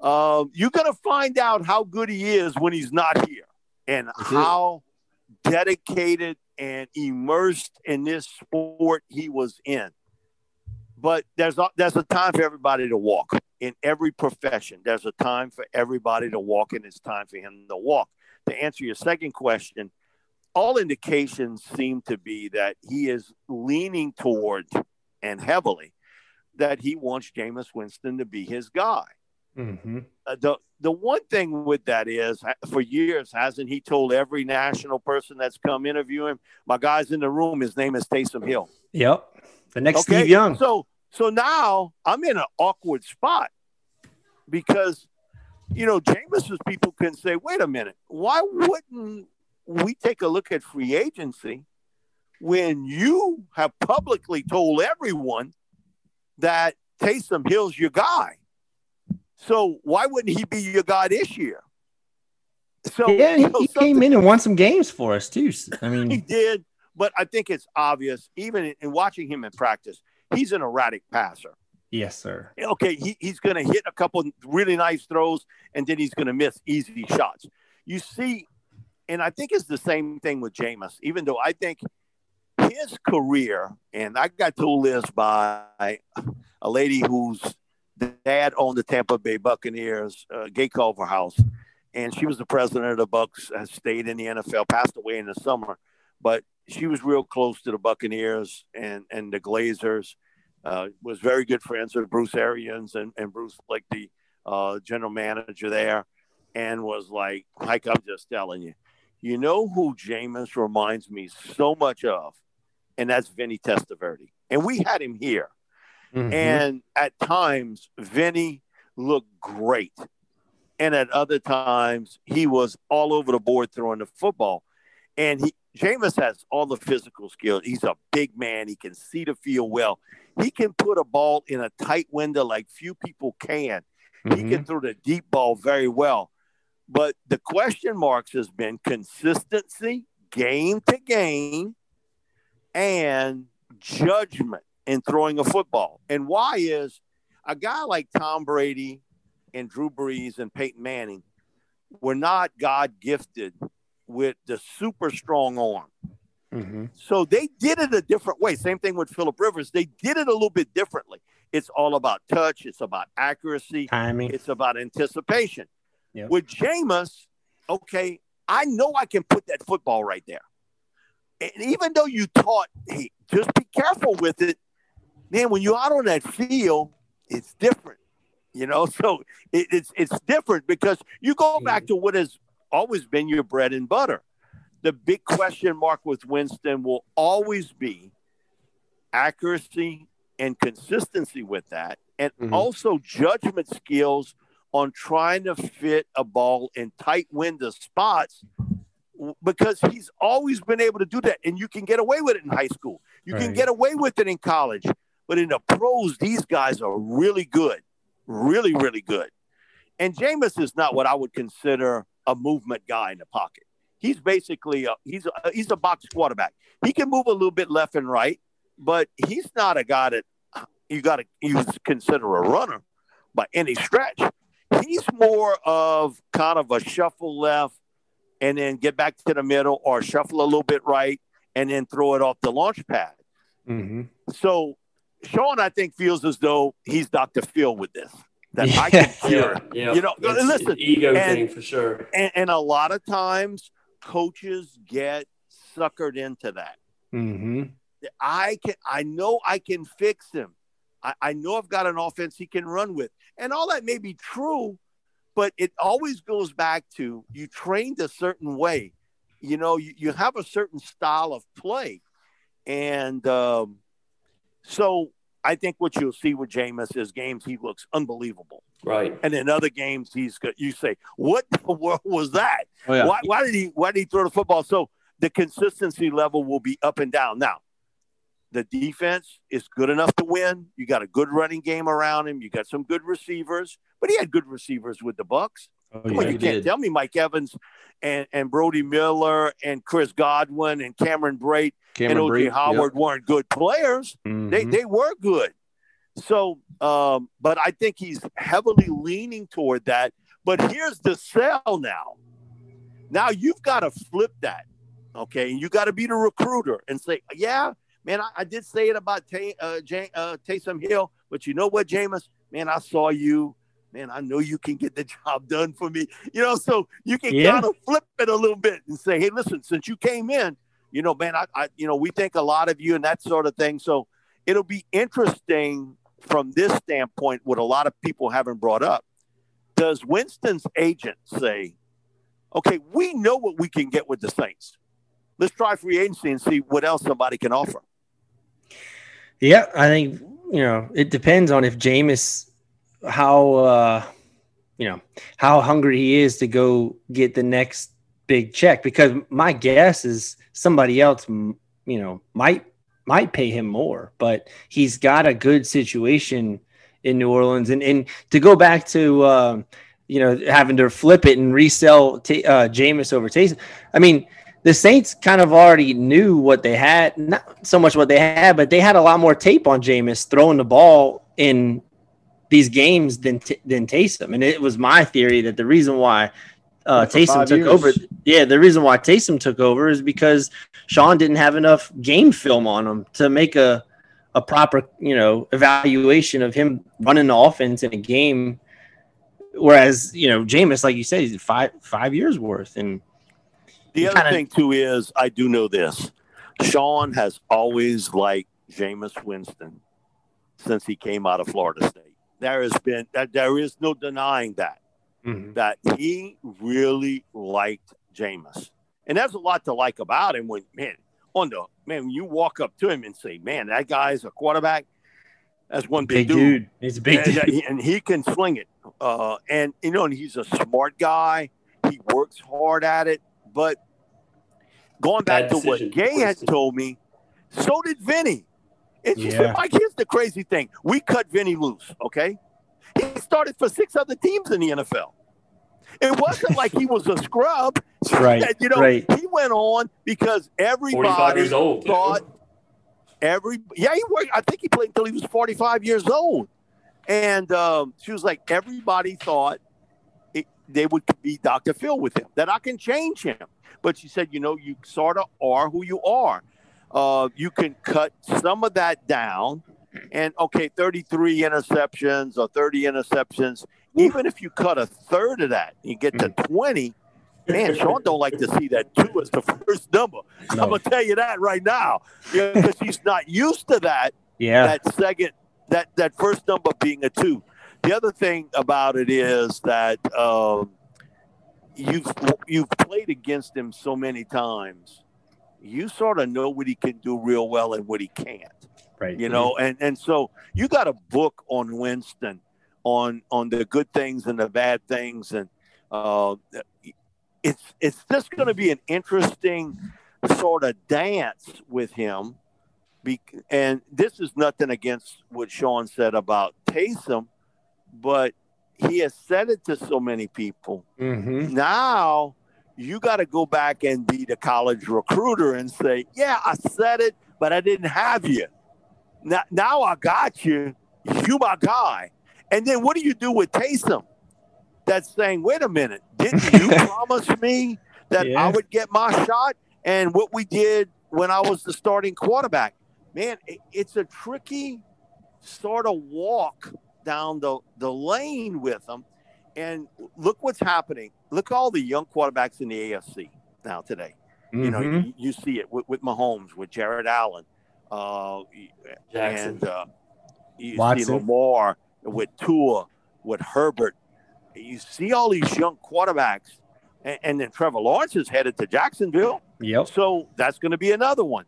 S3: uh, you're gonna find out how good he is when he's not here, and how dedicated and immersed in this sport he was in. But there's a, there's a time for everybody to walk in every profession. There's a time for everybody to walk, and it's time for him to walk to answer your second question, all indications seem to be that he is leaning toward and heavily that he wants Jameis Winston to be his guy. Mm-hmm. Uh, the the one thing with that is, for years, hasn't he told every national person that's come interview him, "My guy's in the room. His name is Taysom Hill."
S2: Yep, the next okay? Steve Young.
S3: So so now I'm in an awkward spot because you know, Jameis's people can say, wait a minute, why wouldn't we take a look at free agency when you have publicly told everyone that Taysom Hill's your guy? So why wouldn't he be your guy this year?
S2: So yeah, he, he came in and won some games for us too. I mean,
S3: he did, but I think it's obvious, even in, in watching him in practice, he's an erratic passer.
S2: Yes, sir.
S3: Okay, he, he's going to hit a couple really nice throws, and then he's going to miss easy shots. You see, and I think it's the same thing with Jameis, even though I think his career, and I got told this by a lady whose dad owned the Tampa Bay Buccaneers, uh, Gay Culverhouse, and she was the president of the Bucs, has stayed in the NFL, passed away in the summer, but she was real close to the Buccaneers and and the Glazers. Uh, was very good friends with Bruce Arians and, and Bruce, like the uh, general manager there, and was like, like I'm just telling you, you know who Jameis reminds me so much of, and that's Vinny Testaverde. And we had him here, mm-hmm. and at times Vinny looked great, and at other times he was all over the board throwing the football. And he Jameis has all the physical skills. He's a big man. He can see the field well. He can put a ball in a tight window like few people can. Mm-hmm. He can mm-hmm. throw the deep ball very well. But the question marks has been consistency, game to game, and judgment in throwing a football. And why is a guy like Tom Brady and Drew Brees and Peyton Manning were not God gifted with the super strong arm. Mm-hmm. So they did it a different way. Same thing with Philip Rivers. They did it a little bit differently. It's all about touch. It's about accuracy.
S2: Timing.
S3: It's about anticipation. Yep. With Jameis, okay, I know I can put that football right there. And even though you taught, hey, just be careful with it, man, when you're out on that field, it's different. You know, so it, it's it's different because you go back to what has always been your bread and butter. The big question mark with Winston will always be accuracy and consistency with that, and mm-hmm. also judgment skills on trying to fit a ball in tight window spots because he's always been able to do that. And you can get away with it in high school, you right. can get away with it in college. But in the pros, these guys are really good, really, really good. And Jameis is not what I would consider a movement guy in the pocket. He's basically a, he's a, he's a box quarterback. He can move a little bit left and right, but he's not a guy that you got to use consider a runner by any stretch. He's more of kind of a shuffle left and then get back to the middle or shuffle a little bit right and then throw it off the launch pad. Mm-hmm. So Sean, I think, feels as though he's Dr. Phil with this that yeah. I can cure.
S5: Yeah, yeah.
S3: You know,
S5: it's
S3: listen,
S5: ego and, thing for sure.
S3: And, and, a lot of times, coaches get suckered into that.
S2: Mm-hmm.
S3: I can, I know I can fix him. I, I know I've got an offense he can run with, and all that may be true, but it always goes back to you trained a certain way. You know, you, you have a certain style of play, and um, so I think what you'll see with Jameis is games he looks unbelievable.
S5: Right.
S3: And in other games, he's good. You say, what What was that? Oh, yeah. why, why did he Why did he throw the football? So the consistency level will be up and down. Now, the defense is good enough to win. You got a good running game around him. You got some good receivers, but he had good receivers with the Bucs. Oh, yeah, you can't did. tell me Mike Evans and, and Brody Miller and Chris Godwin and Cameron Brate Cameron and OJ Howard yep. weren't good players. Mm-hmm. They they were good. So, um, but I think he's heavily leaning toward that. But here's the sell now. Now you've got to flip that, okay? And you got to be the recruiter and say, yeah, man, I, I did say it about Tay, uh, J- uh, Taysom Hill, but you know what, Jameis? Man, I saw you. Man, I know you can get the job done for me. You know, so you can yeah. kind of flip it a little bit and say, hey, listen, since you came in, you know, man, I, I, you know, we think a lot of you and that sort of thing. So it'll be interesting from this standpoint, what a lot of people haven't brought up. Does Winston's agent say, okay, we know what we can get with the Saints. Let's try free agency and see what else somebody can offer.
S2: Yeah, I think, you know, it depends on if Jameis, how, uh, you know, how hungry he is to go get the next big check because my guess is somebody else, you know, might might pay him more, but he's got a good situation in New Orleans. And and to go back to uh, you know having to flip it and resell t- uh, Jameis over Taysom, I mean the Saints kind of already knew what they had, not so much what they had, but they had a lot more tape on Jameis throwing the ball in these games than than Taysom. And it was my theory that the reason why uh, Taysom took years. over. Yeah, the reason why Taysom took over is because Sean didn't have enough game film on him to make a a proper you know evaluation of him running the offense in a game. Whereas you know Jameis, like you said, he's five five years worth. And
S3: the other kinda, thing too is I do know this: Sean has always liked Jameis Winston since he came out of Florida State. There has been that there is no denying that mm-hmm. that he really liked Jameis, and there's a lot to like about him. When man, on the man, when you walk up to him and say, "Man, that guy's a quarterback," that's one big, big dude. dude.
S2: He's a big
S3: and,
S2: dude,
S3: uh, and he can sling it. Uh, and you know, and he's a smart guy. He works hard at it. But going back Bad to decision. what Gay had told me, so did Vinny. And she yeah. said, Mike, here's the crazy thing. We cut Vinny loose, okay? He started for six other teams in the NFL. It wasn't like he was a scrub.
S2: Right.
S3: you know,
S2: right.
S3: he went on because everybody old, thought every yeah, he worked. I think he played until he was 45 years old. And um, she was like, everybody thought it, they would be Dr. Phil with him, that I can change him. But she said, you know, you sort of are who you are. Uh, you can cut some of that down. And okay, 33 interceptions or 30 interceptions, even if you cut a third of that, you get to mm. 20. Man, Sean don't like to see that two as the first number. No. I'm gonna tell you that right now, because yeah, he's not used to that.
S2: Yeah,
S3: that second, that that first number being a two. The other thing about it is that um, you've you've played against him so many times you sort of know what he can do real well and what he can't.
S2: Right.
S3: You know, and and so you got a book on Winston on on the good things and the bad things and uh, it's it's just going to be an interesting sort of dance with him. Be, and this is nothing against what Sean said about Taysom, but he has said it to so many people.
S2: Mm-hmm.
S3: Now you got to go back and be the college recruiter and say, yeah, I said it, but I didn't have you. Now, now I got you. You my guy. And then what do you do with Taysom? That's saying, wait a minute, didn't you promise me that yeah. I would get my shot? And what we did when I was the starting quarterback, man, it's a tricky sort of walk down the, the lane with them. And look what's happening. Look at all the young quarterbacks in the AFC now today. Mm-hmm. You know, mm-hmm. you, you, see it with, with Mahomes, with Jared Allen, uh, and uh, you Watson. see Lamar with Tua, with Herbert. You see all these young quarterbacks, and, and then Trevor Lawrence is headed to Jacksonville.
S2: Yep.
S3: So that's going to be another one.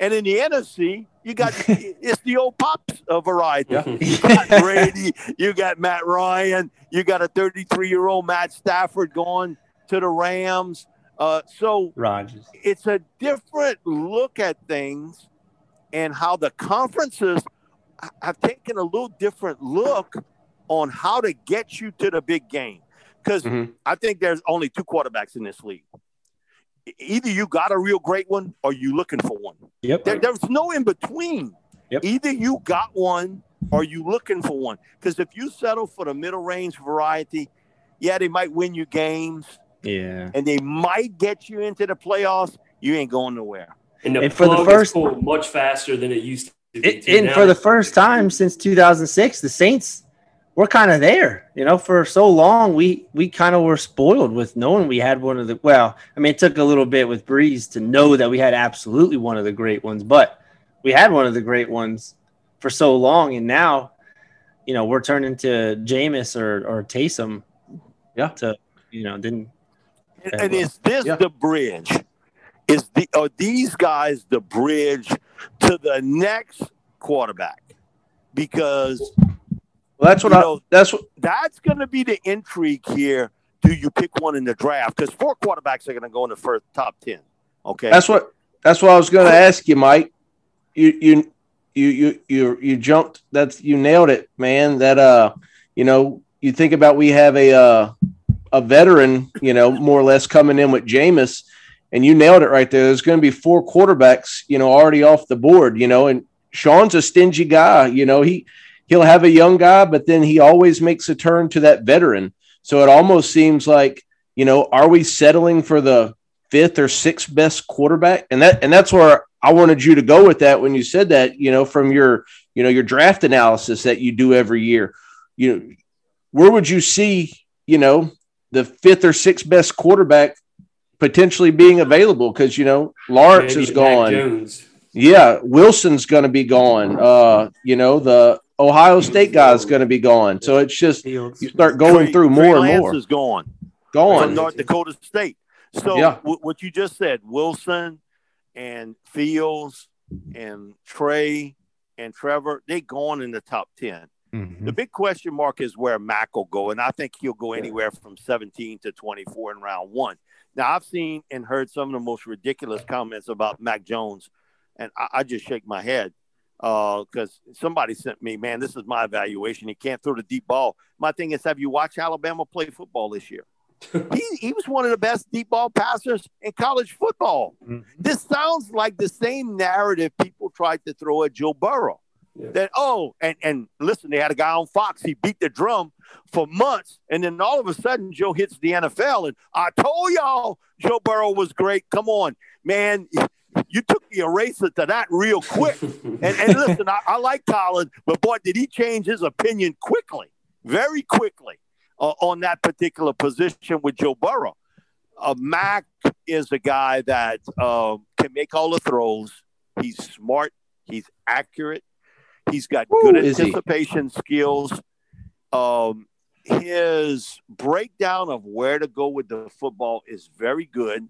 S3: And in the NFC, you got it's the old pops uh, variety. You got Brady, you got Matt Ryan, you got a 33 year old Matt Stafford going to the Rams. Uh, so
S2: Rodgers.
S3: it's a different look at things and how the conferences have taken a little different look on how to get you to the big game. Because mm-hmm. I think there's only two quarterbacks in this league either you got a real great one or you looking for one.
S2: Yep.
S3: There, there's no in between.
S2: Yep.
S3: Either you got one or you looking for one. Because if you settle for the middle range variety, yeah, they might win you games.
S2: Yeah.
S3: And they might get you into the playoffs. You ain't going nowhere.
S5: And, and for the first much faster than it used to.
S2: It, and for the first time since 2006, the Saints we're kind of there, you know. For so long, we we kind of were spoiled with knowing we had one of the. Well, I mean, it took a little bit with Brees to know that we had absolutely one of the great ones, but we had one of the great ones for so long, and now, you know, we're turning to Jameis or or Taysom.
S3: Yeah.
S2: To you know, didn't.
S3: And, and is this yeah. the bridge? Is the are these guys the bridge to the next quarterback? Because
S4: well, that's what you I. Know, that's what.
S3: That's going to be the intrigue here. Do you pick one in the draft? Because four quarterbacks are going to go in the first top ten. Okay.
S4: That's what. That's what I was going to ask you, Mike. You you you you you you jumped. That's you nailed it, man. That uh, you know, you think about we have a uh, a veteran, you know, more or less coming in with Jameis, and you nailed it right there. There's going to be four quarterbacks, you know, already off the board, you know, and Sean's a stingy guy, you know. He he'll have a young guy, but then he always makes a turn to that veteran. So it almost seems like, you know, are we settling for the fifth or sixth best quarterback? And that and that's where I wanted you to go with that when you said that, you know, from your, you know, your draft analysis that you do every year. You know, where would you see, you know, the fifth or sixth best quarterback potentially being available because you know Lawrence
S5: Maybe
S4: is gone. Yeah, Wilson's going to be gone. Uh, you know the Ohio State guy is going to be gone. So it's just you start going
S3: Trey-
S4: through
S3: Trey
S4: more and more.
S3: is gone. from
S4: Gone.
S3: North Dakota State. So
S4: Yeah.
S3: wh- what you just said, Wilson and Fields and Trey and Trevor, they gone in the top ten.
S2: Mhm.
S3: The big question mark is where Mac will go, and I think he'll go anywhere from 17 to 24 in round one. Now, I've seen and heard some of the most ridiculous comments about Mac Jones, and I, I just shake my head because somebody sent me, man, this is my evaluation. He can't throw the deep ball. My thing is, have you watched Alabama play football this year? he, he was one of the best deep ball passers in college football.
S2: Mhm.
S3: This sounds like the same narrative people tried to throw at Joe Burrow.
S5: Yeah.
S3: That oh, and and listen, they had a guy on Fox. He beat the drum for months, and then all of a sudden, Joe hits the NFL. And I told y'all, Joe Burrow was great. Come on, man, you took the eraser to that real quick. And, and listen, I, I like Colin, but boy, did he change his opinion quickly, very quickly, uh, on that particular position with Joe Burrow. Uh, Mac is a guy that uh, can make all the throws. He's smart. He's accurate. He's got
S4: Woo,
S3: good
S4: is he?
S3: anticipation skills. Um, his breakdown of where to go with the football is very good,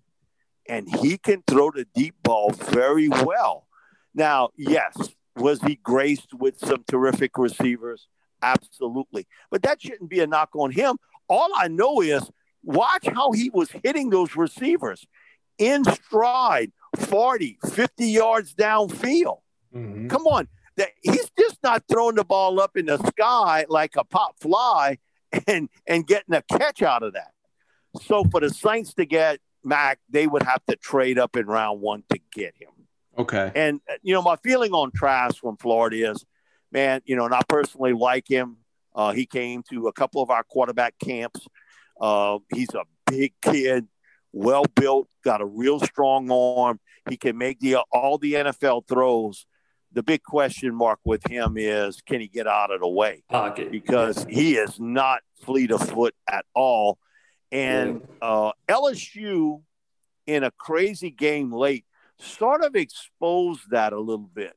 S3: and he can throw the deep ball very well. Now, yes, was he graced with some terrific receivers? Absolutely. But that shouldn't be a knock on him. All I know is watch how he was hitting those receivers in stride, 40, 50 yards downfield.
S2: Mhm.
S3: Come on. That he's just not throwing the ball up in the sky like a pop fly and and getting a catch out of that. So for the Saints to get Mac, they would have to trade up in round one to get him.
S4: Okay.
S3: And uh, you know, my feeling on Trask from Florida is, man, you know, and I personally like him. Uh, he came to a couple of our quarterback camps. Uh, he's a big kid, well built, got a real strong arm. He can make the all the NFL throws. The big question mark with him is, can he get out of the way?
S5: Pocket.
S3: because he is not fleet of foot at all. And uh, LSU, in a crazy game late, sort of exposed that a little bit.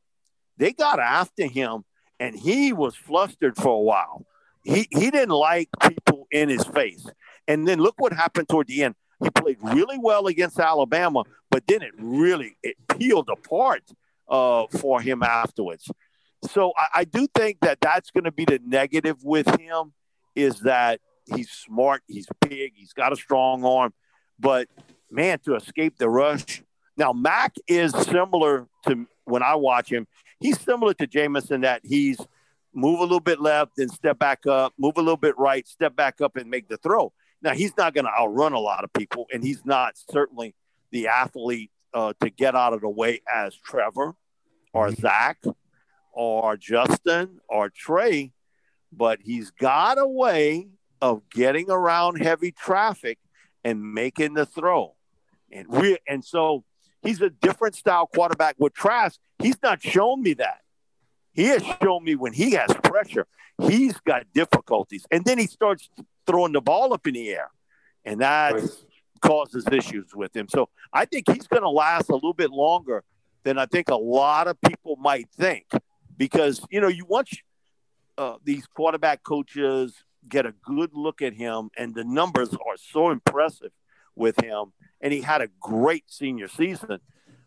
S3: They got after him, and he was flustered for a while. He he didn't like people in his face. And then look what happened toward the end. He played really well against Alabama, but then it really it peeled apart uh, for him afterwards. So I, I do think that that's going to be the negative with him is that he's smart, he's big, he's got a strong arm, but man, to escape the rush. Now Mac is similar to when I watch him. He's similar to Jamison that he's move a little bit left, then step back up, move a little bit right, step back up, and make the throw. Now he's not going to outrun a lot of people, and he's not certainly the athlete uh, to get out of the way as Trevor or Zach or Justin or Trey, but he's got a way of getting around heavy traffic and making the throw. And we and so he's a different style quarterback with Trask. He's not shown me that. He has shown me when he has pressure, he's got difficulties. And then he starts throwing the ball up in the air. And that
S5: Right.
S3: causes issues with him. So I think he's going to last a little bit longer than I think a lot of people might think. Because, you know, you watch uh, these quarterback coaches get a good look at him, and the numbers are so impressive with him. And he had a great senior season.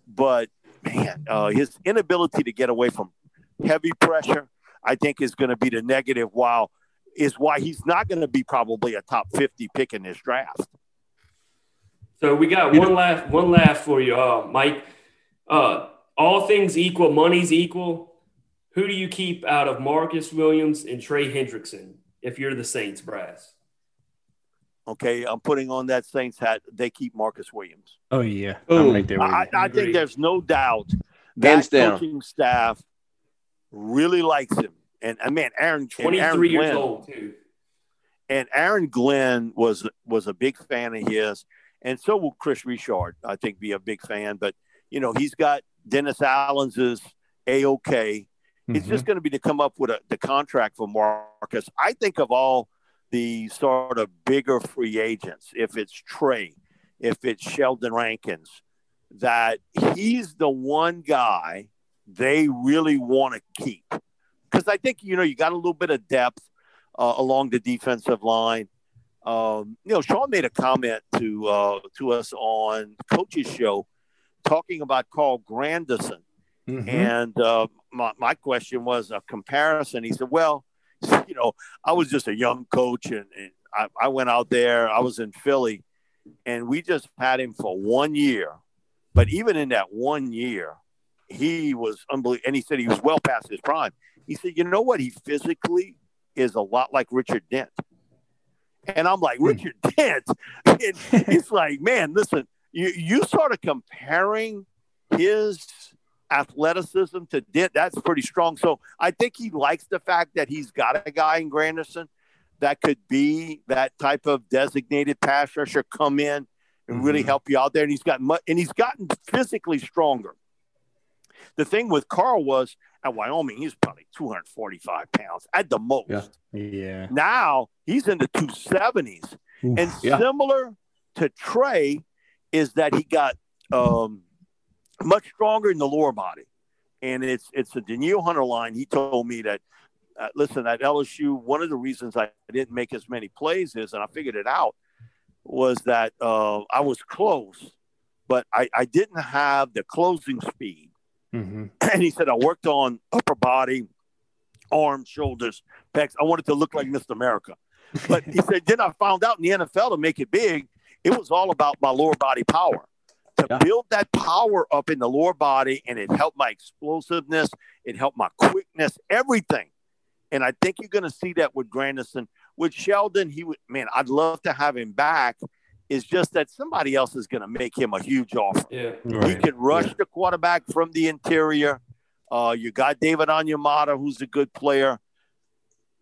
S3: But, man, uh, his inability to get away from heavy pressure, I think, is going to be the negative, while is why he's not going to be probably a top 50 pick in this draft.
S5: So we got one laugh, one laugh for you, uh, Mike. Uh, all things equal, money's equal. Who do you keep out of Marcus Williams and Trey Hendrickson if you're the Saints brass?
S3: Okay, I'm putting on that Saints hat. They keep Marcus Williams.
S2: Oh yeah,
S4: Boom.
S2: I'm right there with
S3: I,
S2: you.
S3: I
S5: Agreed.
S3: think there's no doubt that
S4: Hands down.
S3: coaching staff really likes him. And I mean, Aaron,
S5: 23
S3: Aaron
S5: years
S3: Glenn,
S5: old, too.
S3: and Aaron Glenn was was a big fan of his, and so will Kris Richard. I think be a big fan, but you know he's got Dennis Allen's is a okay. It's
S2: Mhm.
S3: just going to be to come up with a, the contract for Marcus. I think of all the sort of bigger free agents, if it's Trey, if it's Sheldon Rankins, that he's the one guy they really want to keep. Because I think, you know, you got a little bit of depth uh, along the defensive line. Um, you know, Sean made a comment to uh, to us on Coach's Show talking about Carl Granderson. Mm-hmm. And uh, my, my question was a comparison. He said, well, you know, I was just a young coach and, and I, I went out there, I was in Philly, and we just had him for one year. But even in that one year, he was unbelievable. And he said he was well past his prime. He said, you know what? He physically is a lot like Richard Dent. And I'm like, hmm. Richard Dent. And he's like, man, listen, you, you sort of comparing his athleticism to Dent. That's pretty strong. So I think he likes the fact that he's got a guy in Granderson that could be that type of designated pass rusher come in and mm-hmm. really help you out there. And he's got and he's gotten physically stronger. The thing with Carl was at Wyoming, he's probably 245 pounds at the most.
S2: Yeah. yeah.
S3: Now he's in the 270s. Oof, and yeah. similar to Trey is that he got um, much stronger in the lower body. And it's it's a Danielle Hunter line. He told me that, uh, listen, at LSU, one of the reasons I didn't make as many plays is, and I figured it out, was that uh, I was close, but I, I didn't have the closing speed Mm-hmm. And he said, I worked on upper body, arms, shoulders, pecs. I wanted to look like Mr. America. But he said, then I found out in the NFL to make it big, it was all about my lower body power. To yeah. build that power up in the lower body, and it helped my explosiveness, it helped my quickness, everything. And I think you're going to see that with Granderson. With Sheldon, he would, man, I'd love to have him back is just that somebody else is going to make him a huge offer.
S5: Yeah.
S3: Right. He can rush yeah. the quarterback from the interior. Uh, you got David Onyemata, who's a good player.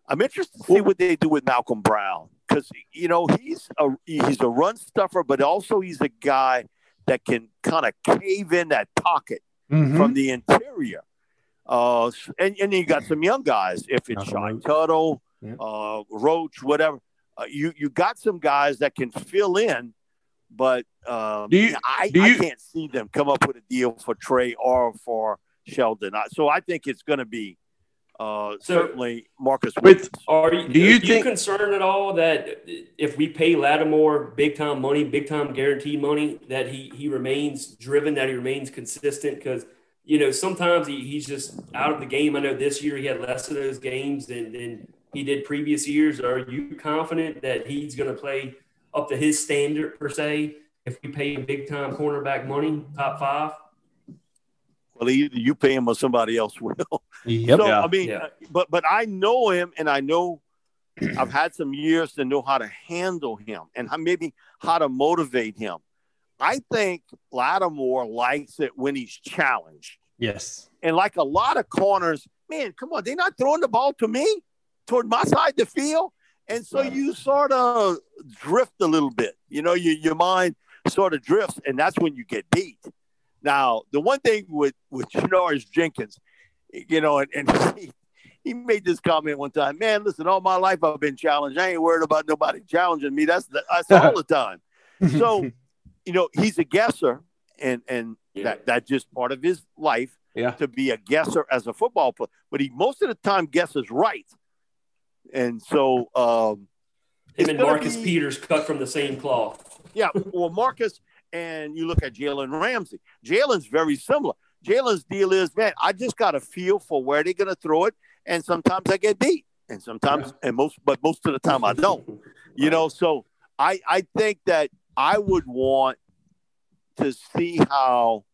S3: I'm interested to see what they do with Malcolm Brown because you know he's a he's a run stuffer, but also he's a guy that can kind of cave in that pocket mm-hmm. from the interior. Uh, and and you got some young guys. If it's Shy Tuttle, yeah. uh, Roach, whatever uh, you you got some guys that can fill in, but um, you, I, do you, I can't see them come up with a deal for Trey or for Sheldon. So I think it's going to be uh, so certainly Marcus.
S5: With, are you, do you, are think, you concerned at all that if we pay Lattimore big time money, big time guaranteed money, that he he remains driven, that he remains consistent? Because you know sometimes he, he's just out of the game. I know this year he had less of those games than than he did previous years? Are you confident that he's going to play up to his standard per se if we pay him big time cornerback money, top five?
S3: Well, either you pay him or somebody else will. Yep. So, yeah. I mean, yeah. Uh, but but I know him, and I know I've had some years to know how to handle him and how, maybe how to motivate him. I think Lattimore likes it when he's challenged.
S2: Yes.
S3: And like a lot of corners, man, come on, they're not throwing the ball to me toward my side of the field. And so you sort of drift a little bit. You know, you, your mind sort of drifts, and that's when you get beat. Now, the one thing with, with Janoris Jenkins, you know, and, and he, he made this comment one time, man, listen, all my life I've been challenged. I ain't worried about nobody challenging me. That's the, that's all the time. So, you know, he's a guesser, and and yeah. that that's just part of his life.
S2: Yeah.
S3: To be a guesser as a football player, but he most of the time guesses right. And so um,
S5: him and Marcus be, Peters cut from the same cloth.
S3: Yeah, well, Marcus and you look at Jalen Ramsey. Jalen's very similar. Jalen's deal is, man, I just got a feel for where they're going to throw it, and sometimes I get beat, and sometimes, and most, but most of the time I don't. You know, so I I think that I would want to see how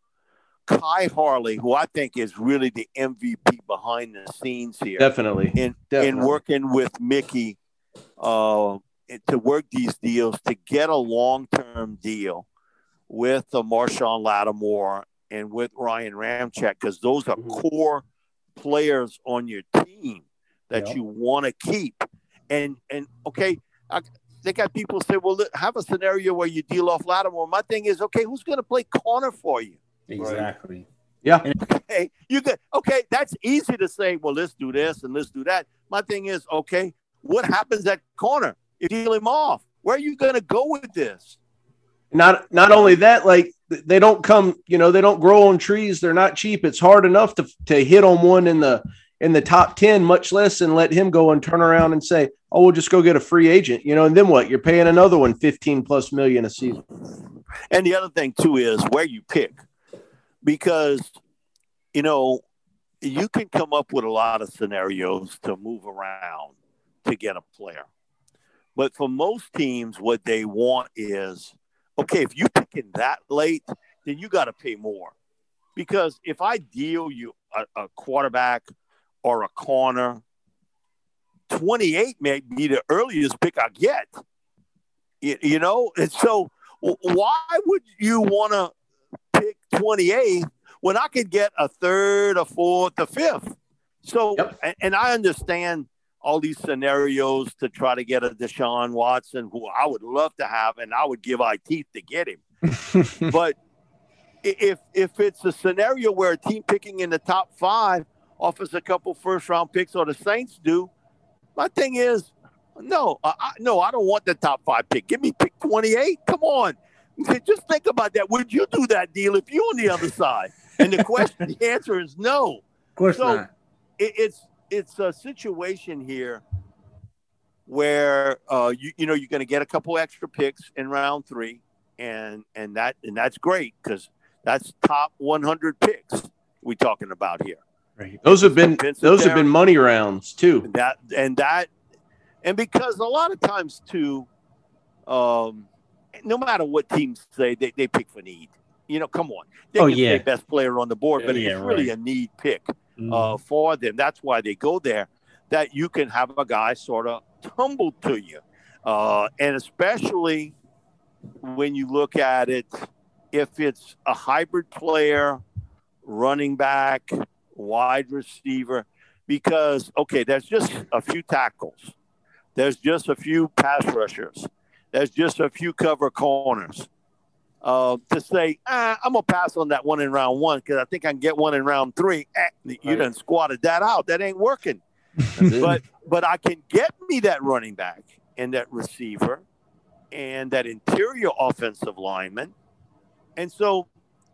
S3: Khai Harley, who I think is really the MVP behind the scenes here,
S2: definitely,
S3: in
S2: definitely.
S3: in working with Mickey uh, to work these deals to get a long term deal with the Marshon Lattimore and with Ryan Ramczyk because those are mm-hmm. core players on your team that yep. you want to keep. And and okay, I, they got people say, well, have a scenario where you deal off Lattimore. My thing is, okay, who's going to play corner for you?
S2: Exactly. Right?
S3: Yeah. Okay. You get okay. That's easy to say. Well, let's do this and let's do that. My thing is, okay, what happens at corner if you deal him off? Where are you going to go with this?
S4: Not not only that, like they don't come, you know, they don't grow on trees. They're not cheap. It's hard enough to to hit on one in the in the top 10, much less and let him go and turn around and say, Oh, we'll just go get a free agent, you know, and then what? You're paying another one 15 plus million a season.
S3: And the other thing too is where you pick. Because, you know, you can come up with a lot of scenarios to move around to get a player. But for most teams, what they want is okay, if you pick in that late, then you got to pay more. Because if I deal you a, a, quarterback or a corner, 28 may be the earliest pick I get. You, you know, and so why would you want to pick 28 when I could get a third, a fourth, a fifth? So, yep. and, and I understand all these scenarios to try to get a Deshaun Watson, who I would love to have, and I would give my teeth to get him. but if if it's a scenario where a team picking in the top five offers a couple first round picks, or the Saints do, my thing is, no, I, no, I don't want the top five pick. Give me pick twenty eight. Come on, just think about that. Would you do that deal if you on the other side? And the question, the answer is no.
S2: Of course so not.
S3: It, it's it's a situation here where uh, you you know you're going to get a couple extra picks in round three, and and that and that's great because that's top 100 picks we talking about here.
S4: Right. Those have been those have been money rounds too.
S3: And that and that and because a lot of times too, um, no matter what teams say, they, they pick for need. You know, come on. They
S2: oh,
S3: can
S2: yeah.
S3: best player on the board, but yeah, it's really right. a need pick uh, for them. That's why they go there. That you can have a guy sort of tumble to you, uh, and especially when you look at it, if it's a hybrid player, running back, wide receiver, because okay, there's just a few tackles, there's just a few pass rushers, there's just a few cover corners uh, to say, ah, I'm gonna pass on that one in round one because I think I can get one in round three. Eh, you right. done squatted that out. That ain't working. but but I can get me that running back and that receiver and that interior offensive lineman. And so,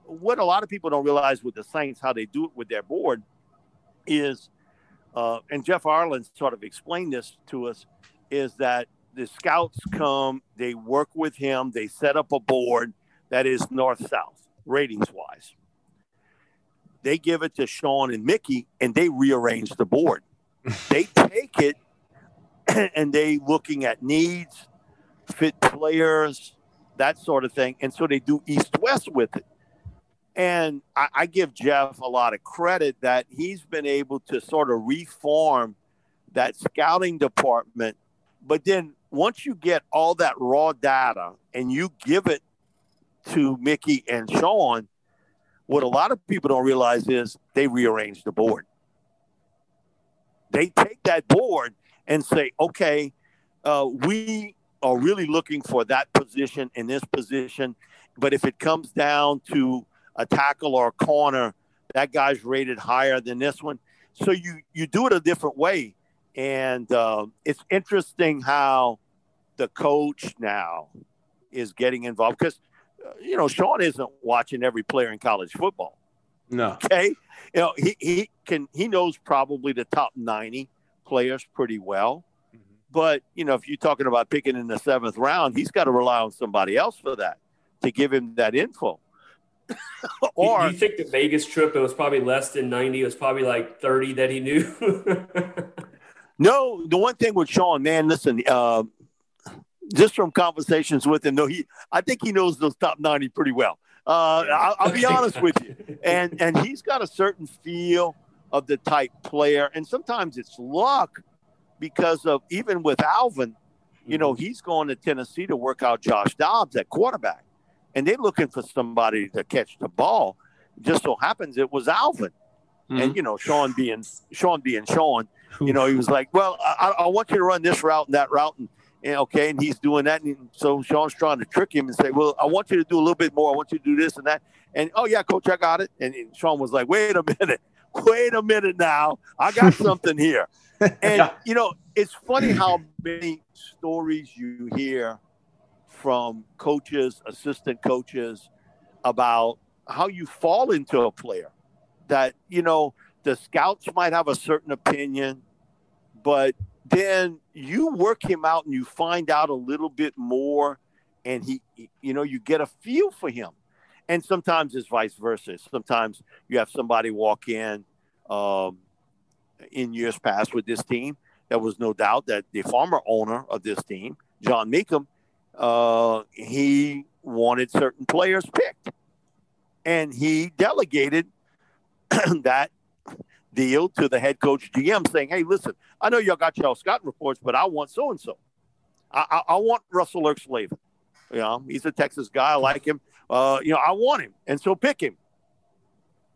S3: what a lot of people don't realize with the Saints, how they do it with their board, is, uh, and Jeff Ireland sort of explained this to us, is that the scouts come, they work with him, they set up a board, that is north south ratings wise. They give it to Sean and Mickey and they rearrange the board. they take it and they looking at needs, fit players, that sort of thing. And so they do east west with it. And I, I, give Jeff a lot of credit that he's been able to sort of reform that scouting department. But then once you get all that raw data and you give it to Mickey and Sean, what a lot of people don't realize is they rearrange the board. They take that board and say, okay, uh, we are really looking for that position in this position. But if it comes down to a tackle or a corner, that guy's rated higher than this one. So you you do it a different way, and uh, it's interesting how the coach now is getting involved because you know, Sean isn't watching every player in college football.
S4: No.
S3: Okay. You know, he, he can he knows probably the top 90 players pretty well. Mm-hmm. But, you know, if you're talking about picking in the seventh round, he's got to rely on somebody else for that to give him that info.
S5: or do you think the Vegas trip it was probably less than 90, it was probably like 30 that he knew?
S3: no, the one thing with Sean, man, listen, uh, just from conversations with him, no, he I think he knows those top ninety pretty well. Uh, I'll, I'll, be honest with you, and and he's got a certain feel of the type player, and sometimes it's luck because of even with Alvin, you know, mm-hmm. he's going to Tennessee to work out Josh Dobbs at quarterback, and they're looking for somebody to catch the ball. Just so happens it was Alvin, mm-hmm. and you know, Sean being Sean being Sean, you know, he was like, "Well, I, I want you to run this route and that route," and and okay, and he's doing that. And so Sean's trying to trick him and say, Well, I want you to do a little bit more. I want you to do this and that. And oh, yeah, coach, I got it. And, and Sean was like, Wait a minute. Wait a minute now. I got something here. And, you know, it's funny how many stories you hear from coaches, assistant coaches about how you fall into a player. That, you know, the scouts might have a certain opinion, but then you work him out and you find out a little bit more and he you know you get a feel for him. And sometimes it's vice versa. Sometimes you have somebody walk in um, in years past with this team. There was no doubt that the former owner of this team John Mecom uh, he wanted certain players picked. And he delegated that deal to the head coach GM saying, hey, listen, I know y'all got y'all scouting reports, but I want so and so. I, I want Russell Erxleben. You know, he's a Texas guy. I like him. Uh, you know, I want him, and so pick him.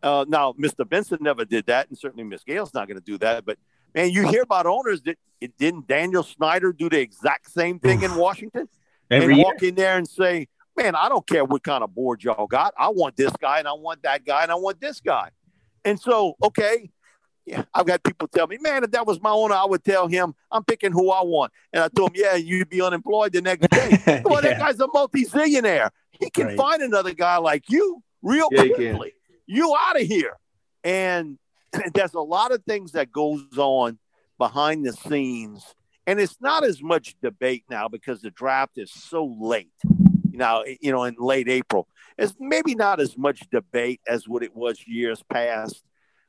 S3: Uh, now, Mr. Benson never did that, and certainly Miss Gayle's not going to do that. But man, you hear about owners that it didn't Daniel Snyder do the exact same thing in Washington
S2: Every
S3: and
S2: year.
S3: walk in there and say, "Man, I don't care what kind of board y'all got. I want this guy, and I want that guy, and I want this guy." And so, okay, yeah, I've got people tell me, man, if that was my owner, I would tell him I'm picking who I want. And I told him, yeah, you'd be unemployed the next day. well, that guy's a multi-zillionaire. He can
S2: Right.
S3: find another guy like you real
S4: Yeah,
S3: quickly. You out of here. And there's a lot of things that goes on behind the scenes. And it's not as much debate now because the draft is so late. You know, you know, in late April. It's maybe not as much debate as what it was years past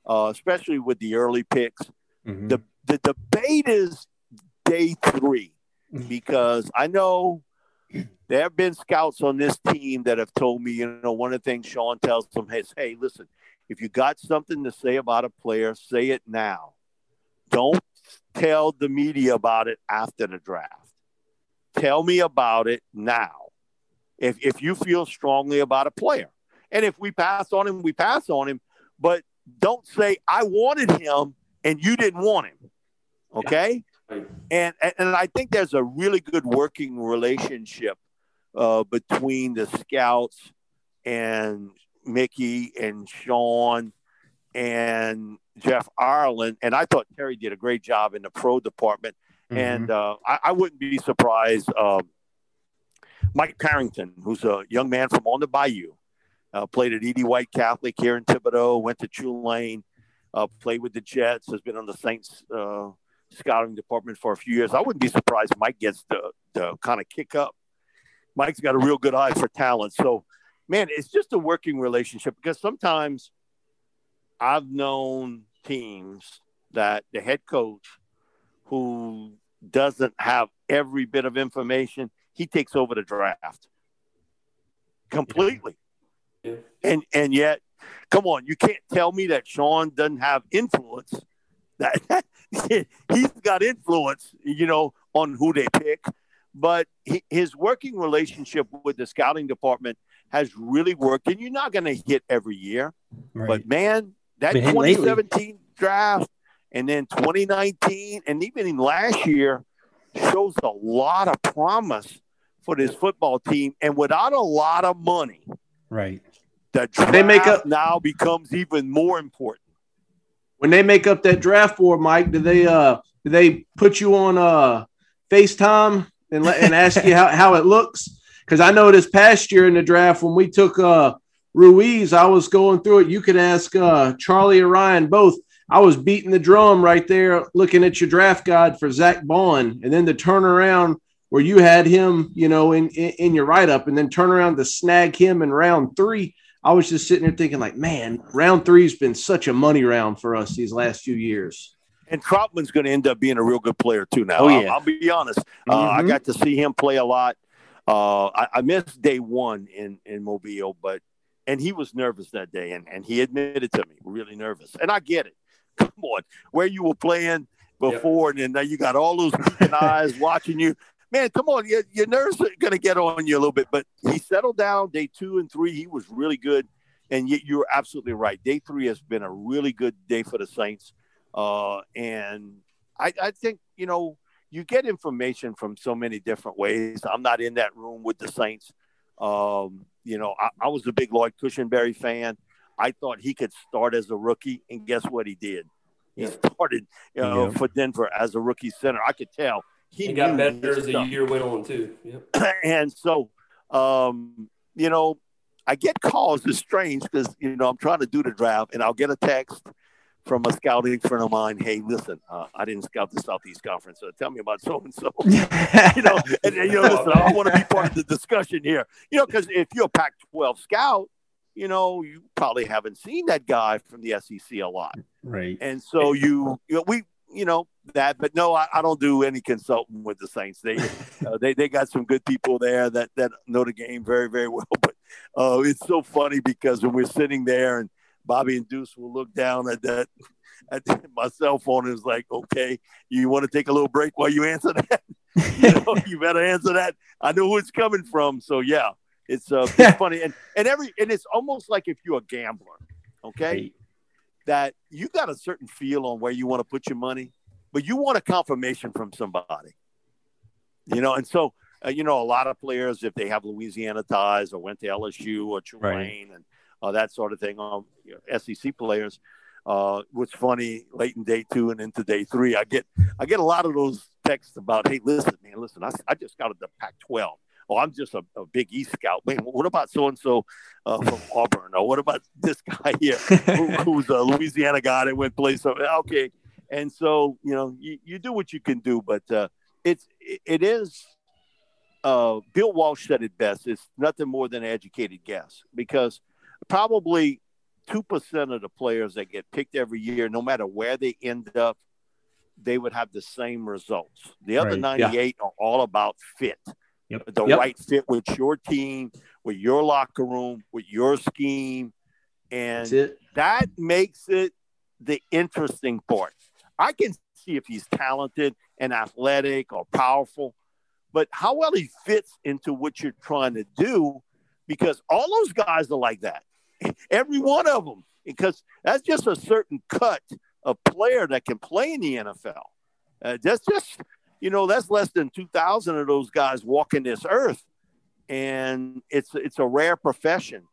S3: uh, especially with the early picks.
S2: Mhm.
S3: The the debate is day three because I know there have been scouts on this team that have told me, you know, one of the things Sean tells them is, hey, listen, if you got something to say about a player, say it now. Don't tell the media about it after the draft. Tell me about it now. If if you feel strongly about a player. And if we pass on him, we pass on him. But don't say I wanted him and you didn't want him. Okay?
S5: Right.
S3: And and I think there's a really good working relationship uh, between the scouts and Mickey and Sean and Jeff Ireland. And I thought Terry did a great job in the pro department. And uh, I, I wouldn't be surprised. Um, Mike Carrington, who's a young man from on the Bayou, uh, played at E.D. White Catholic here in Thibodaux, went to Tulane, uh, played with the Jets, has been on the Saints uh, scouting department for a few years. I wouldn't be surprised Mike gets the, the kind of kick up. Mike's got a real good eye for talent. So, man, it's just a working relationship because sometimes I've known teams that the head coach who doesn't have every bit of information, he takes over the draft completely.
S5: Yeah.
S3: And and yet, come on, you can't tell me that Sean doesn't have influence. That he's got influence, you know, on who they pick. But he, his working relationship with the scouting department has really worked. And you're not going to hit every year,
S2: Right.
S3: but man, that
S2: Been hitting lately.
S3: 2017 draft and then 2019 and even in last year shows a lot of promise for this football team. And without a lot of money,
S2: right.
S3: The draft
S4: They make up-
S3: now becomes even more important.
S4: when they make up that draft board, Mike, do they uh do they put you on uh FaceTime and let and ask you how, how it looks? Because I know this past year in the draft when we took uh Ruiz, I was going through it. You could ask uh Charlie or Ryan both. I was beating the drum right there, looking at your draft guide for Zach Baun, and then the turnaround where you had him, you know, in in, in your write up, and then turn around to snag him in round three. I was just sitting there thinking, like, man, round three's been such a money round for us these last few years.
S3: And Trautman's going to end up being a real good player too. Now,
S2: Oh,
S3: I'll-
S2: yeah.
S3: I'll, be honest. Uh, I
S4: Mhm.
S3: got to see him play a lot. Uh, I, I missed day one in in Mobile, but and he was nervous that day, and and he admitted to me, really nervous. And I get it. Come on, where you were playing before, and then now you got all those peeking eyes watching you. Man, come on, your, your nerves are going to get on you a little bit, but he settled down. Day two and three, he was really good. And yet you're absolutely right. Day three has been a really good day for the Saints. Uh, and I, I think, you know, you get information from so many different ways. I'm not in that room with the Saints. Um, you know, I, I was a big Lloyd Cushenberry fan. I thought he could start as a rookie, and guess what he did? He started, you know,
S2: Yeah.
S3: for Denver as a rookie center. I could tell he
S5: It got better as the year went on too. Yep.
S3: and so um, you know, I get calls. It's strange because you know I'm trying to do the draft, and I'll get a text from a scouting friend of mine. Hey, listen, uh, I didn't scout the Southeast Conference, so tell me about so and so. You know, and, and, you know, listen, I want to be part of the discussion here. You know, because if you're a Pac-12 scout, you know, you probably haven't seen that guy from the SEC a lot.
S2: right.
S3: And so you, you know, we, you know, that, but no, I, I don't do any consulting with the Saints. They, uh, they, they got some good people there that, that know the game very, very well. But uh, it's so funny because when we're sitting there and Bobby and Deuce will look down at that, at my cell phone and is like, okay, you want to take a little break while you answer that? you know, you better answer that. I know who it's coming from. So yeah, it's, uh, it's funny. And, and every, and it's almost like if you're a gambler, okay
S2: Right.
S3: That you got a certain feel on where you want to put your money, but you want a confirmation from somebody. You know, and so uh, you know a lot of players, if they have Louisiana ties or went to LSU or Tulane and uh, that sort of thing, um, you know, SEC players. Uh, what's funny, late in day two and into day three, I get I get a lot of those texts about, hey, listen, man, listen, I, I just got the Pac-12. Oh, I'm just a, a Big East scout. Man, what about so and so from Auburn? Or what about this guy here? who, who's a Louisiana guy that went play something. Okay. And so, you know, you, you do what you can do, but uh, it's, it, is, uh, Bill Walsh said it best. It's nothing more than educated guess because probably 2% of the players that get picked every year, no matter where they end up, they would have the same results. The other
S2: Right. Yeah.
S3: 98 are all about fit
S2: Yep.
S3: the
S2: Yep.
S3: right fit with your team, with your locker room, with your scheme. And
S2: it.
S3: that makes it the interesting part. I can see if he's talented and athletic or powerful, but how well he fits into what you're trying to do, because all those guys are like that. Every one of them, because that's just a certain cut of player that can play in the NFL. Uh, that's just, you know, that's less than 2,000 of those guys walking this earth. And it's, it's a rare profession.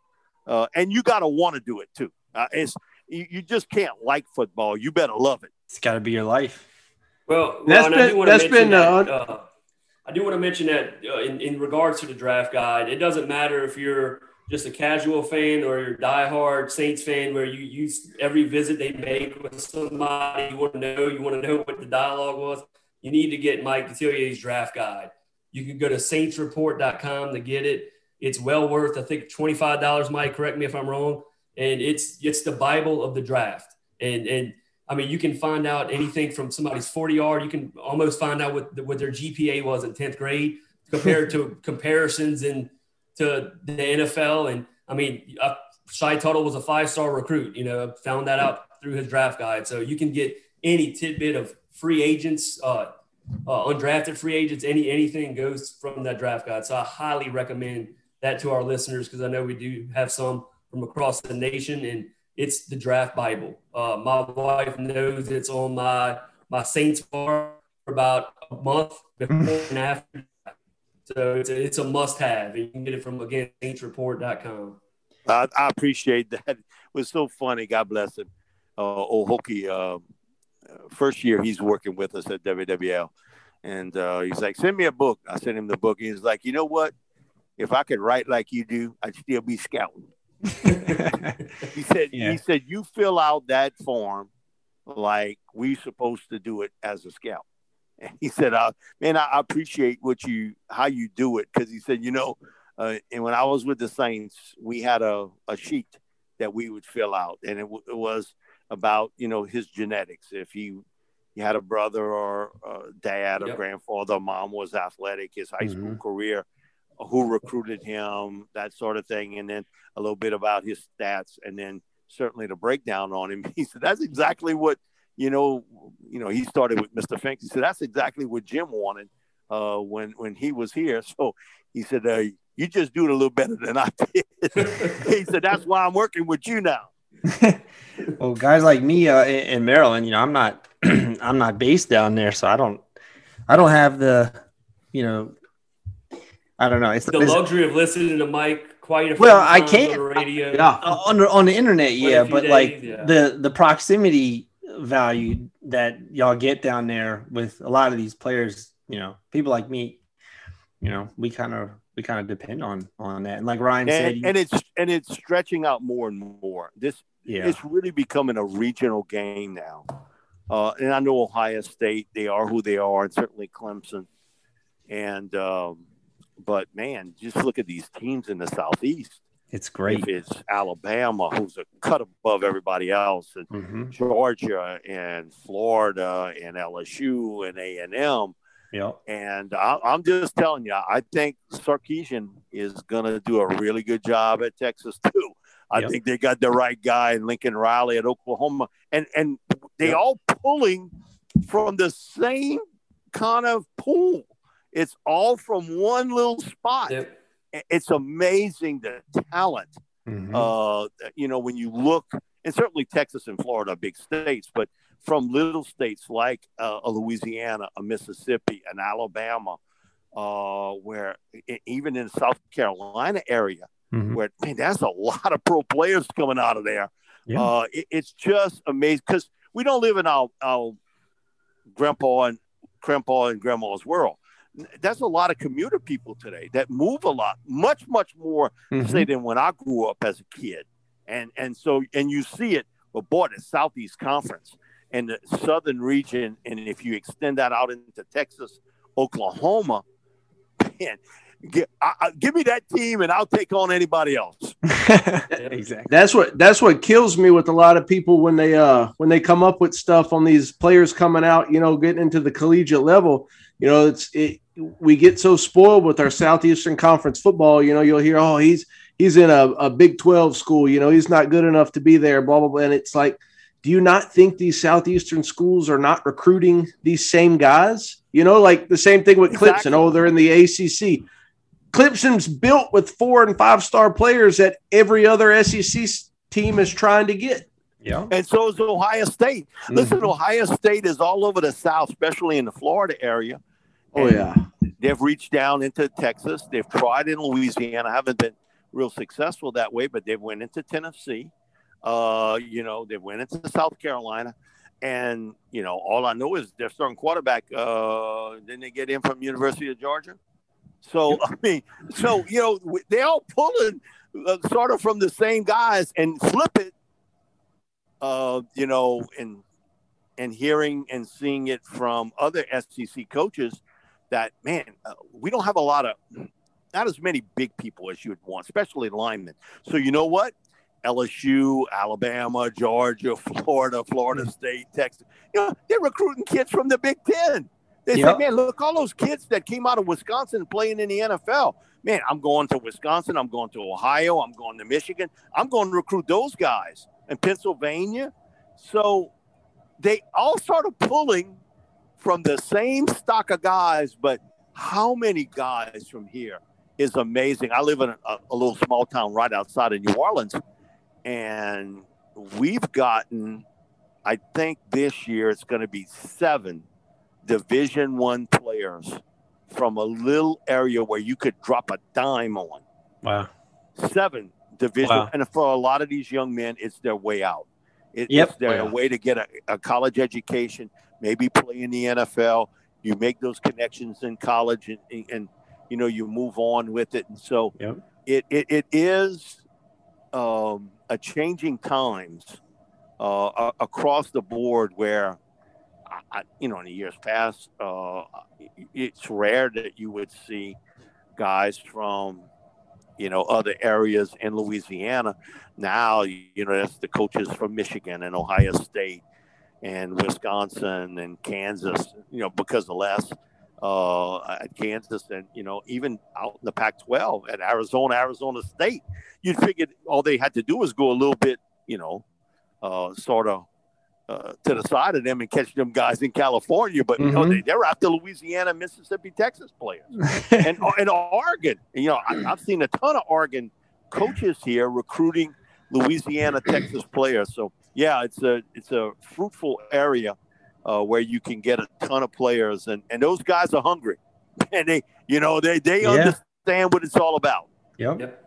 S3: Uh, and you got to want to do it too. Uh, it's, you, you just can't like football. You better love it.
S2: It's got to be your life.
S5: Well, well
S4: That's
S5: and I
S4: been-
S5: do want to
S4: been,
S5: that,
S4: uh,
S5: uh, I do want to mention that uh, in, in regards to the draft guide, it doesn't matter if you're just a casual fan or you're a diehard Saints fan, where you use every visit they make with somebody you want to know, you want to know what the dialogue was. You need to get Mike Detillier's draft guide. You can go to saintsreport.com to get it. It's well worth, I think, $25, Mike, correct me if I'm wrong. And it's it's the Bible of the draft. And and I mean, you can find out anything from somebody's 40 yard. You can almost find out what, what their GPA was in 10th grade compared to comparisons in to the NFL. And I mean, uh, Shy Tuttle was a five star recruit. You know, found that out through his draft guide. So you can get any tidbit of free agents, uh, uh, undrafted free agents, any anything goes from that draft guide. So I highly recommend that to our listeners because I know we do have some from across the nation and it's the draft Bible. Uh, my wife knows it's on my my Saints bar for about a month before and after. So it's a, it's a must have. and You can get it from again saintsreport.com.
S3: I, I appreciate that. It was so funny. God bless him. Uh, old Hokie, uh, first year he's working with us at WWL. And uh, he's like, send me a book. I sent him the book. He's like, you know what? If I could write like you do, I'd still be scouting. He said,
S2: Yeah.
S3: he said, you fill out that form like we supposed to do it as a scout. And he said, uh, man, I appreciate what you, how you do it. Cause he said, you know, uh, and when I was with the Saints, we had a, a sheet that we would fill out and it, w- it was about, you know, his genetics. If he, he had a brother or a dad or
S5: Yep.
S3: grandfather, mom was athletic, his high school career, who recruited him, that sort of thing. And then a little bit about his stats and then certainly the breakdown on him. He said, that's exactly what, you know, you know, he started with Mr. Fink. He said, that's exactly what Jim wanted uh, when, when he was here. So he said, uh, you just do it a little better than I did. he said, that's why I'm working with you now.
S2: Well, guys like me uh, in, in Maryland, you know, I'm not, I'm not based down there, so I don't, I don't have the, you know, I don't know. It's,
S5: The
S2: it's
S5: luxury of listening to Mike quite a few
S2: Well, I can't-
S5: on the radio.
S4: Yeah.
S2: on the, on the internet, yeah, but
S5: days,
S2: like
S5: yeah.
S2: the the proximity value that y'all get down there with a lot of these players, you know, people like me, you know, we kind of we kind of depend on on that. And like Ryan
S3: and,
S2: said,
S3: and it's and it's stretching out more and more. This
S2: yeah,
S3: it's really becoming a regional game now. Uh, and I know Ohio State, they are who they are, and certainly Clemson. And um, but man, just look at these teams in the Southeast.
S2: it's great.
S3: If it's Alabama, who's a cut above everybody else, and
S2: hmm
S3: Georgia and Florida and LSU and A and M.
S2: Yep.
S3: And I, I'm just telling you, I think Sarkisian is going to do a really good job at Texas too. I
S2: Yep.
S3: think they got the right guy in Lincoln Riley at Oklahoma, and and they
S2: Yep.
S3: all pulling from the same kind of pool. It's all from one little spot.
S5: Yep.
S3: It's amazing the talent
S2: Mhm.
S3: uh, you know, when you look, and certainly Texas and Florida are big states, but from little states like uh, a Louisiana, a Mississippi, an Alabama, uh, where even in the South Carolina area,
S2: Mhm.
S3: where man, that's a lot of pro players coming out of there.
S2: Yeah.
S3: Uh, it- it's just amazing because we don't live in our, our grandpa and grandpa and grandma's world. That's a lot of commuter people today that move a lot, much, much more
S2: Mhm.
S3: say than when I grew up as a kid. And and so and you see it, but boy, the Southeast Conference and the Southern region, and if you extend that out into Texas, Oklahoma, man, give, I, I, give me that team and I'll take on anybody else.
S2: exactly.
S4: That's what that's what kills me with a lot of people when they uh when they come up with stuff on these players coming out, you know, getting into the collegiate level. You know, it's it we get so spoiled with our Southeastern Conference football. You know, you'll hear, oh, he's he's in a, a Big Twelve school. You know, he's not good enough to be there. Blah blah blah. And it's like, do you not think these Southeastern schools are not recruiting these same guys? You know, like the same thing with
S3: Exactly.
S4: Clemson. Oh, they're in the ACC. Clemson's built with four and five star players that every other SEC team is trying to get.
S2: Yeah.
S3: And so is Ohio State. Listen,
S2: Mhm.
S3: Ohio State is all over the South, especially in the Florida area.
S4: Oh
S3: And
S4: yeah,
S3: They've reached down into Texas. They've tried in Louisiana. I Haven't been real successful that way, but they've went into Tennessee. Uh, you know, they went into South Carolina. And, you know, all I know is their starting quarterback, uh, didn't they get in from University of Georgia? So, I mean, so, you know, they all pulling uh, sort of from the same guys and flip it, uh, you know, and, and hearing and seeing it from other SEC coaches that man, uh, we don't have a lot of not as many big people as you would want, especially linemen. So you know what? LSU, Alabama, Georgia, Florida, Florida State, Texas. You know, they're recruiting kids from the Big Ten. They
S2: Yep.
S3: say, man, look, all those kids that came out of Wisconsin playing in the NFL. Man, I'm going to Wisconsin. I'm going to Ohio. I'm going to Michigan. I'm going to recruit those guys in Pennsylvania. So they all started pulling from the same stock of guys, but how many guys from here is amazing. I live in a, a little small town right outside of New Orleans, and we've gotten, I think this year it's going to be seven Division One players from a little area where you could drop a dime on.
S2: Wow.
S3: Seven division,
S2: Wow.
S3: and for a lot of these young men, it's their way out. It-
S2: Yep.
S3: It's their
S4: Wow.
S3: way to get a, a college education, maybe play in the NFL. You make those connections in college, and, and, and you know you move on with it. And so
S2: Yep.
S3: it, it it is um, a changing times uh, across the board where. I, you know, in the years past, uh, it's rare that you would see guys from, you know, other areas in Louisiana. Now, you know, that's the coaches from Michigan and Ohio State and Wisconsin and Kansas, you know, because of Les uh, at Kansas and, you know, even out in the Pac 12 at Arizona, Arizona State. You'd figure all they had to do was go a little bit, you know, uh, sort of uh, to the side of them and catch them guys in California, but you know
S2: Mhm.
S3: they, they're after Louisiana, Mississippi, Texas players, and and Oregon. You know, I, I've seen a ton of Oregon coaches here recruiting Louisiana, Texas players. So yeah, it's a it's a fruitful area uh, where you can get a ton of players, and and those guys are hungry, and they you know they they
S2: Yeah.
S3: understand what it's all about.
S2: Yep.
S5: Yep.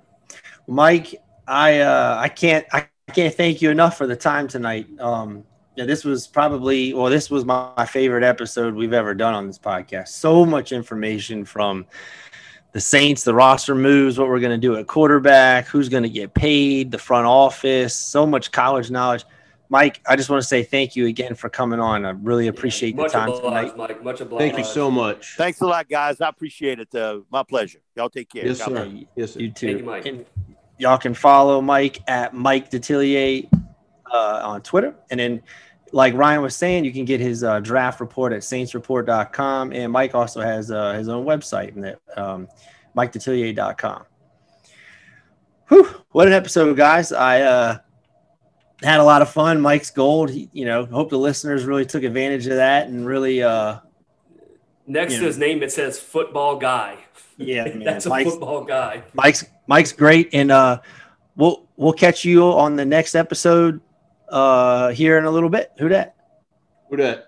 S2: Mike, I uh, I can't I can't thank you enough for the time tonight. Um, yeah, this was probably well, this was my, my favorite episode we've ever done on this podcast. So much information from the Saints, the roster moves, what we're going to do at quarterback, who's going to get paid, the front office, so much college knowledge. Mike, I just want to say thank you again for coming on. I really appreciate
S5: yeah,
S2: the time
S5: obliged,
S2: tonight.
S5: Mike. Much obliged.
S4: Thank you so much.
S3: Thanks a lot, guys. I appreciate it. Uh, my pleasure. Y'all take care.
S4: Yes,
S3: God
S4: sir.
S3: bless.
S4: Yes, sir.
S2: You too.
S5: Thank you, Mike.
S2: And y'all can follow Mike at Mike Detillier uh, on Twitter. And then, like Ryan was saying, you can get his uh, draft report at saintsreport.com. And Mike also has uh, his own website, that um, MikeDetillier.com. Whew, what an episode, guys. I uh, had a lot of fun. Mike's gold. He, you know, hope the listeners really took advantage of that and really, uh,
S5: Next to
S2: know.
S5: his name, it says football guy.
S2: yeah, man.
S5: That's a
S2: Mike's,
S5: football guy.
S2: Mike's Mike's great, and uh, we'll we'll catch you on the next episode uh, here in a little bit. Who that?
S4: Who that?